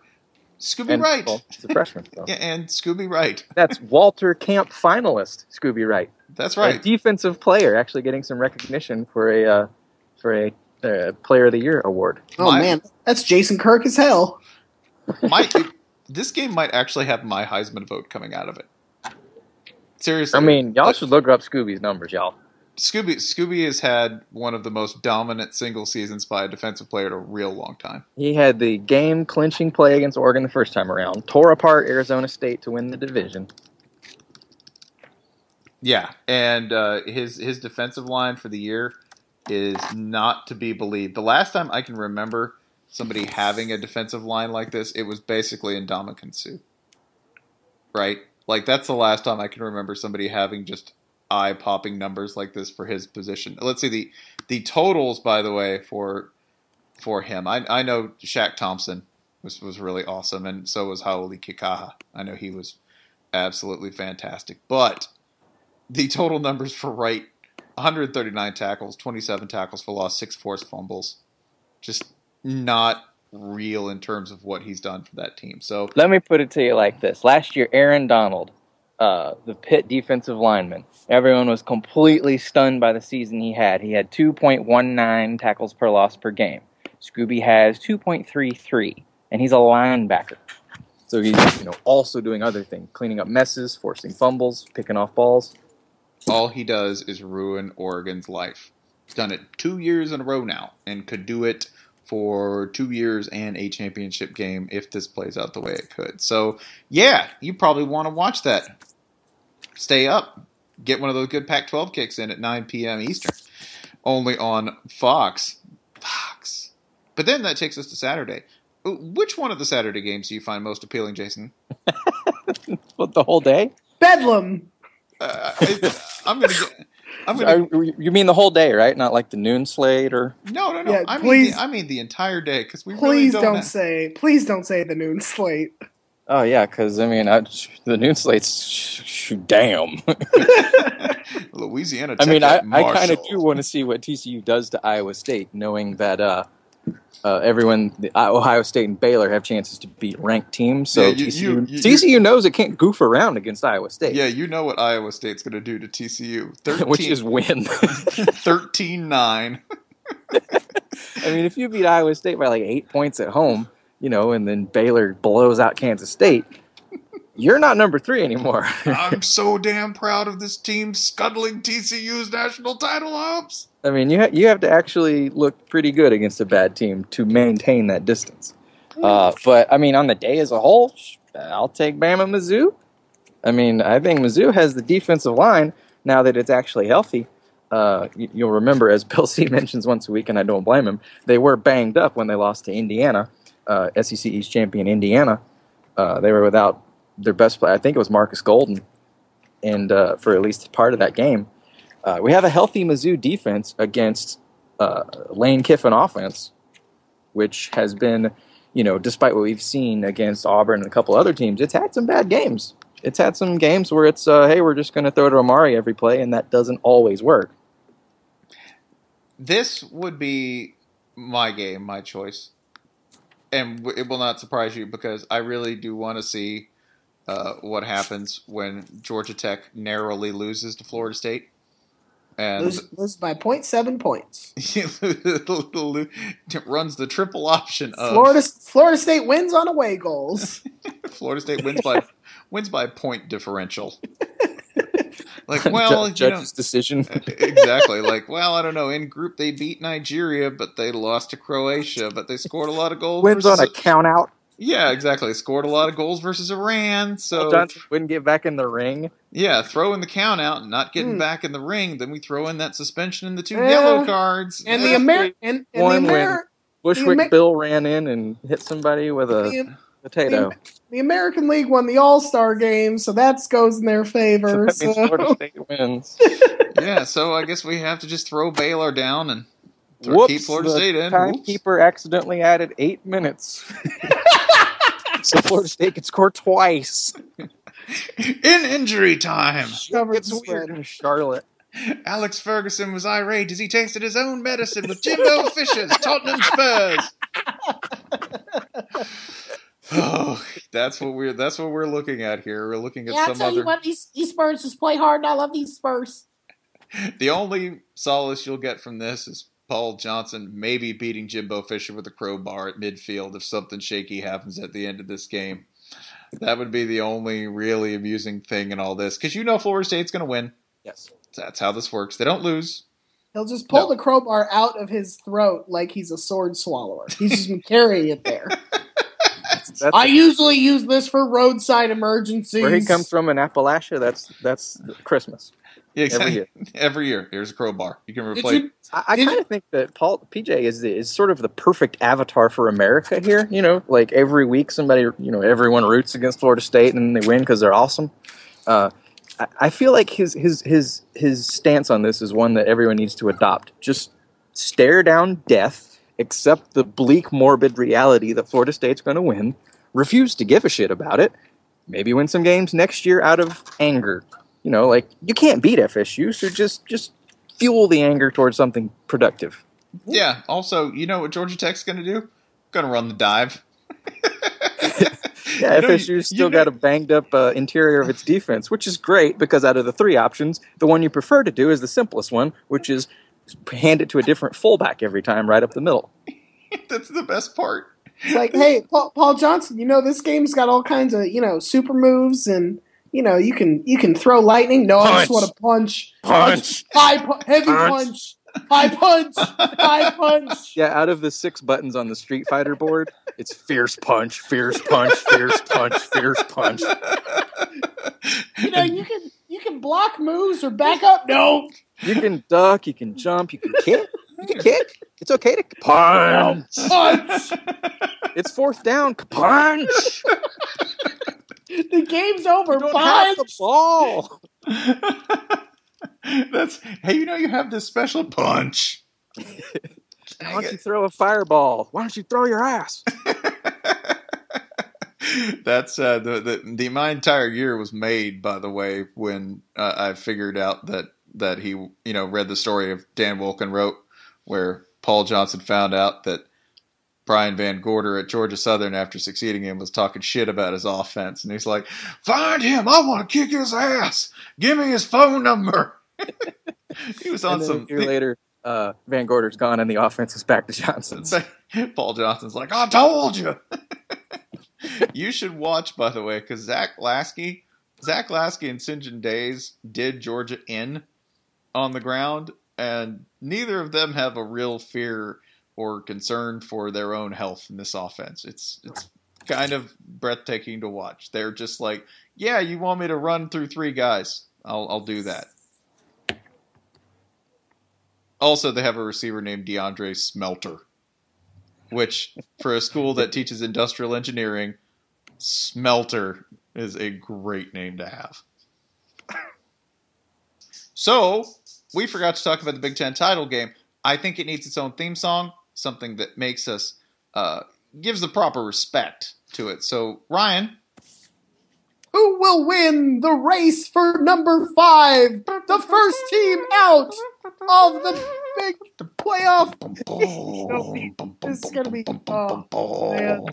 Scooby And Wright. well, he's a freshman. So. Yeah, and Scooby Wright. That's Walter Camp finalist Scooby Wright. That's a right. defensive player actually getting some recognition for a uh, for a uh, Player of the Year award. Oh My- man, that's Jason Kirk as hell. Might this game might actually have my Heisman vote coming out of it. Seriously, I mean, y'all But should look up Scooby's numbers, y'all. Scooby Scooby has had one of the most dominant single seasons by a defensive player in a real long time. He had the game clinching play against Oregon the first time around, tore apart Arizona State to win the division. Yeah, and uh, his his defensive line for the year is not to be believed. The last time I can remember somebody having a defensive line like this, it was basically in Sue. Right? Like that's the last time I can remember somebody having just eye popping numbers like this for his position. Let's see the the totals by the way for for him. I I know Shaq Thompson was was really awesome and so was Hau'oli Kikaha. I know he was absolutely fantastic. But the total numbers for Wright 139 tackles, 27 tackles for loss, six forced fumbles. Just not real in terms of what he's done for that team. So Let me put it to you like this: Last year, Aaron Donald, uh, the Pitt defensive lineman, everyone was completely stunned by the season he had. He had 2.19 tackles per loss per game. Scooby has 2.33, and he's a linebacker. So he's you know also doing other things, cleaning up messes, forcing fumbles, picking off balls. All he does is ruin Oregon's life. He's done it two years in a row now and could do it for two years and a championship game if this plays out the way it could. So, yeah, you probably want to watch that. Stay up. Get one of those good Pac 12 kicks in at 9 p.m. Eastern. Only on Fox. Fox. But then that takes us to Saturday. Which one of the Saturday games do you find most appealing, Jason? What the whole day? Bedlam. Uh, I, I'm gonna get. I'm gonna. Are- you mean the whole day, right? Not like the noon slate or No, no, no. Yeah, I mean, please- the, I mean the entire day because we really Please don't. don't, say. Please don't say the noon slate. Oh yeah, because I mean, I, the noon slate's sh- sh- damn. Louisiana. I mean, I, I kind of do want to see what TCU does to Iowa State, knowing that uh, uh, everyone, the, Ohio State and Baylor, have chances to beat ranked teams. So Yeah, you- TCU, you- you- TCU knows it can't goof around against Iowa State, Yeah, you know what Iowa State's going to do to TCU. 13, which is win. 13-9. I mean, if you beat Iowa State by like eight points at home, you know, and then Baylor blows out Kansas State, you're not number three anymore. I'm so damn proud of this team scuttling TCU's national title hopes. I mean, you ha- you have to actually look pretty good against a bad team to maintain that distance. Uh, but I mean, on the day as a whole, I'll take Bama Mizzou. I mean, I think Mizzou has the defensive line now that it's actually healthy. Uh, you, you'll remember, as Bill C mentions once a week, and I don't blame him. They were banged up when they lost to Indiana, uh, SEC East champion Indiana. Uh, they were without their best player. I think it was Markus Golden, and uh, for at least part of that game. Uh, we have a healthy Mizzou defense against uh, Lane Kiffin offense, which has been, you know, despite what we've seen against Auburn and a couple other teams, it's had some bad games. It's had some games where it's, uh, hey, we're just going to throw to Amari every play, and that doesn't always work. This would be my game, my choice. And it will not surprise you because I really do want to see uh, what happens when Georgia Tech narrowly loses to Florida State. And Lose, lose by 0.7 points. runs the triple option of Florida Florida State wins on away goals. Florida State wins by wins by point differential. like, well, Ju- you know, judge's decision. exactly. Like, well, I don't know. In group, they beat Nigeria, but they lost to Croatia, but they scored a lot of goals. Wins on a count out. Yeah, exactly. Scored a lot of goals versus Iran. So Johnson wouldn't get back in the ring. yeah, throw in the count out and not getting Hmm. back in the ring. Then we throw in that suspension and the two Yeah. yellow cards. And Yeah. the American and, and the One win. Amer- Bushwick Amer- Bill ran in and hit somebody with a the, potato. the American League won the All Star game, so that goes in their So favor. that means so- Florida State wins. yeah, so I guess we have to just throw Baylor down and throw, Whoops, keep Florida the State in. Whoops. timekeeper accidentally added eight minutes. so Florida State could score twice. In injury time. Covered It's weird in Charlotte. Alex Ferguson was irate as he tasted his own medicine with Jimbo Fisher's Tottenham Spurs. Oh, that's what we're that's what we're looking at here. We're looking at Yeah, I some tell other. you what, these, these Spurs just play hard, and I love these Spurs. The only solace you'll get from this is Paul Johnson maybe beating Jimbo Fisher with a crowbar at midfield if something shaky happens at the end of this game. That would be the only really amusing thing in all this because you know Florida State's going to win. Yes. That's how this works. They don't lose. He'll just pull No. the crowbar out of his throat like he's a sword swallower. He's just been carrying it there. That's I usually use this for roadside emergencies. where he comes from in Appalachia. That's that's Christmas. Yeah, Every year. Every year, here's a crowbar. You can replace. you, I, I kind of think that Paul PJ is the, is sort of the perfect avatar for America here. You know, like every week somebody, you know, everyone roots against Florida State and they win because they're awesome. Uh, I, I feel like his his his his stance on this is one that everyone needs to adopt. Just stare down death, accept the bleak, morbid reality that Florida State's going to win, refuse to give a shit about it, maybe win some games next year out of anger. You know, like you can't beat FSU, so just just fuel the anger towards something productive. Yeah. Also, you know what Georgia Tech's going to do? Going to run the dive. Yeah, You know, FSU's you still know- got a banged up uh, interior of its defense, which is great because out of the three options, the one you prefer to do is the simplest one, which is hand it to a different fullback every time, right up the middle. That's the best part. it's like, hey, Paul, Paul Johnson, you know this game's got all kinds of you know super moves, and you know you can you can throw lightning. No, I just want to punch, Punch. high pu- heavy Punch. punch, high punch, high punch. Yeah, out of the six buttons on the Street Fighter board, it's fierce punch, fierce punch, fierce punch, fierce punch. You know you can you can block moves or back up. No, You can duck, you can jump, you can kick, you can kick. It's okay to punch. punch. It's fourth down. Punch. the game's over. You don't have the ball. That's hey, you know you have this special punch. Why don't you throw a fireball? Why don't you throw your ass? That's uh, the, the the my entire year was made by the way when uh, I figured out that that he you know read the story of Dan Wolken wrote where Paul Johnson found out that Brian VanGorder at Georgia Southern after succeeding him was talking shit about his offense and he's like find him I want to kick his ass give me his phone number he was on some a year later, uh, Van Gorder's gone and the offense is back to Johnson's. Paul Johnson's like, I told you. you should watch, by the way, because Zach Laskey, Zach Laskey and Synjyn Days did Georgia in on the ground, and neither of them have a real fear or concern for their own health in this offense. It's it's kind of breathtaking to watch. They're just like, yeah, you want me to run through three guys? I'll I'll do that. Also, they have a receiver named DeAndre Smelter, which for a school that teaches industrial engineering, Smelter is a great name to have. So, we forgot to talk about the Big Ten title game. I think it needs its own theme song, something that makes us uh, gives the proper respect to it. So, Ryan, Who will win the race for number five? The first team out of the big playoff. This is gonna be. Oh, man.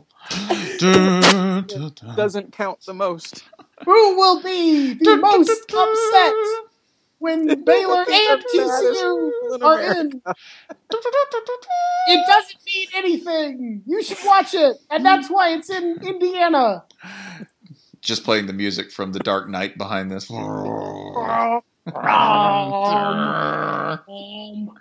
Doesn't count the most. Who will be the most upset when Baylor and TCU are in? It doesn't mean anything. You should watch it, and that's why it's in Indiana. just playing the music from The Dark Knight behind this.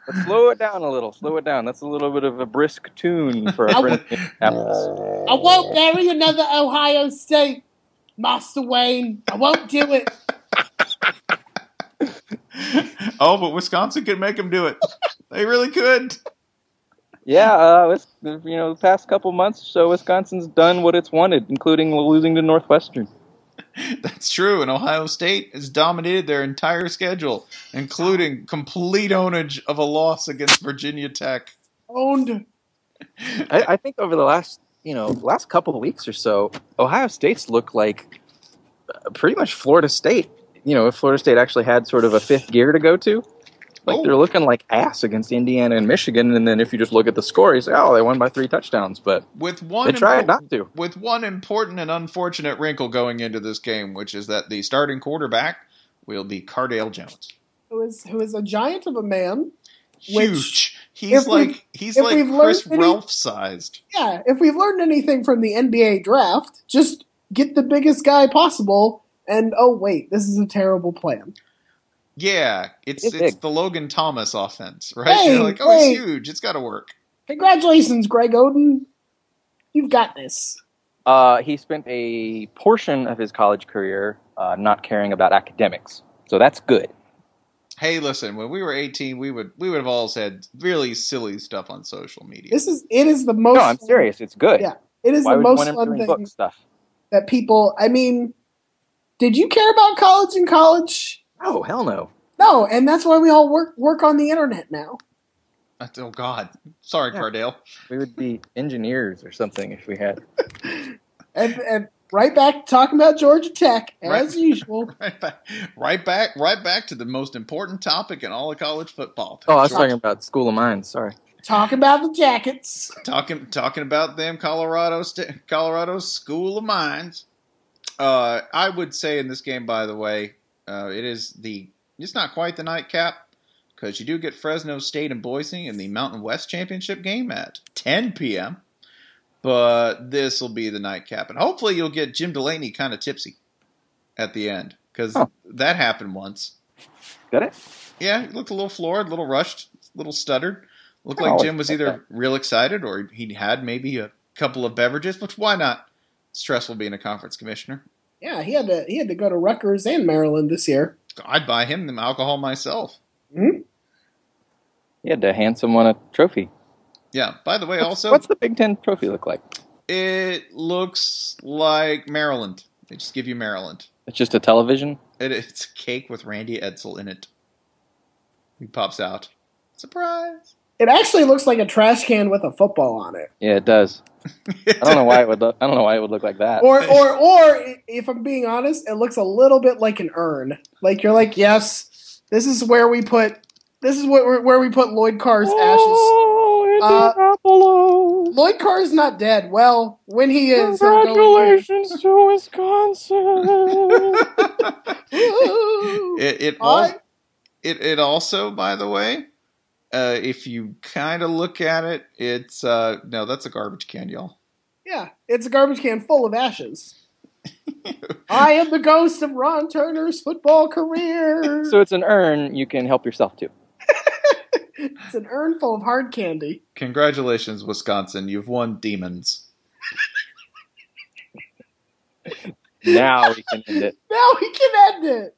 Let's slow it down a little. Slow it down. That's a little bit of a brisk tune for a friend. I won't bury another Ohio State, Master Wayne. I won't do it. oh, but Wisconsin could make them do it. They really could. Yeah, uh, you know, the past couple months, so Wisconsin's done what it's wanted, including losing to Northwestern. That's true. And Ohio State has dominated their entire schedule, including complete ownage of a loss against Virginia Tech. Owned. I, I think over the last, you know, last couple of weeks or so, Ohio State's looked like uh, pretty much Florida State. You know, if Florida State actually had sort of a fifth gear to go to, Like Oh. they're looking like ass against Indiana and Michigan, and then if you just look at the score, you say, "Oh, they won by three touchdowns." But With one they tried impor- not to. with one important and unfortunate wrinkle going into this game, which is that the starting quarterback will be Cardale Jones. Who is who is a giant of a man? Which, Huge. He's like he's like we've Chris Ralph sized. Yeah, if we've learned anything from the NBA draft, just get the biggest guy possible. And oh wait, this is a terrible plan. Yeah, it's He's it's the Logan Thomas offense, right? Hey, You're like, oh, hey. it's huge. It's got to work. Congratulations, Greg Oden. You've got this. uh, he spent a portion of his college career uh, not caring about academics, so that's good. Hey, listen, when we were 18, we would we would have all said really silly stuff on social media. This is it is the most. No, I'm serious. It's good. Yeah, it is Why the most fun thing stuff? that people. I mean, did you care about college in college? Oh hell no! No, and that's why we all work work on the internet now. oh God, sorry, Yeah. Cardale. We would be engineers or something if we had. And and right back talking about Georgia Tech as Right. usual. Right back, right back, right back to the most important topic in all of college football. Oh, I was Georgia- talking about School of Mines. Sorry. Talking about the jackets. talking talking about them Colorado Sta- Colorado School of Mines. Uh, I would say in this game, by the way, uh, it is the it's not quite the nightcap because you do get Fresno State and Boise in the Mountain West Championship game at 10 p.m. But this will be the nightcap, and hopefully you'll get Jim Delaney kind of tipsy at the end because Oh. that happened once. Got it? Yeah, he looked a little floored, a little rushed, a little stuttered. Looked like Jim was either real excited or he had maybe a couple of beverages, which why not? Stressful being a conference commissioner. Yeah, he had to he had to go to Rutgers and Maryland this year. I'd buy him the alcohol myself. Mm-hmm. He had to hand someone a trophy. Yeah. By the way, What's- also what's the Big Ten trophy look like? it looks like Maryland. They just give you Maryland. It's just a television. It, it's a cake with Randy Edsall in it. He pops out. Surprise! It actually looks like a trash can with a football on it. Yeah, it does. I don't know why it would. Look, I don't know why it would look like that. Or or or if I'm being honest, it looks a little bit like an urn. Like you're like, yes, this is where we put this is what where we put Lloyd Carr's ashes. Oh, it's Uh, an Apollo. Lloyd Carr's not dead. Well, when he is, he'll go in Congratulations to Wisconsin. here. It it, I- al- it it also, by the way, uh, if you kind of look at it, it's uh, no, that's a garbage can, y'all. Yeah, it's a garbage can full of ashes. I am the ghost of Ron Turner's football career. so it's an urn you can help yourself to. it's an urn full of hard candy. Congratulations, Wisconsin! You've won demons. Now we can end it. Now we can end it.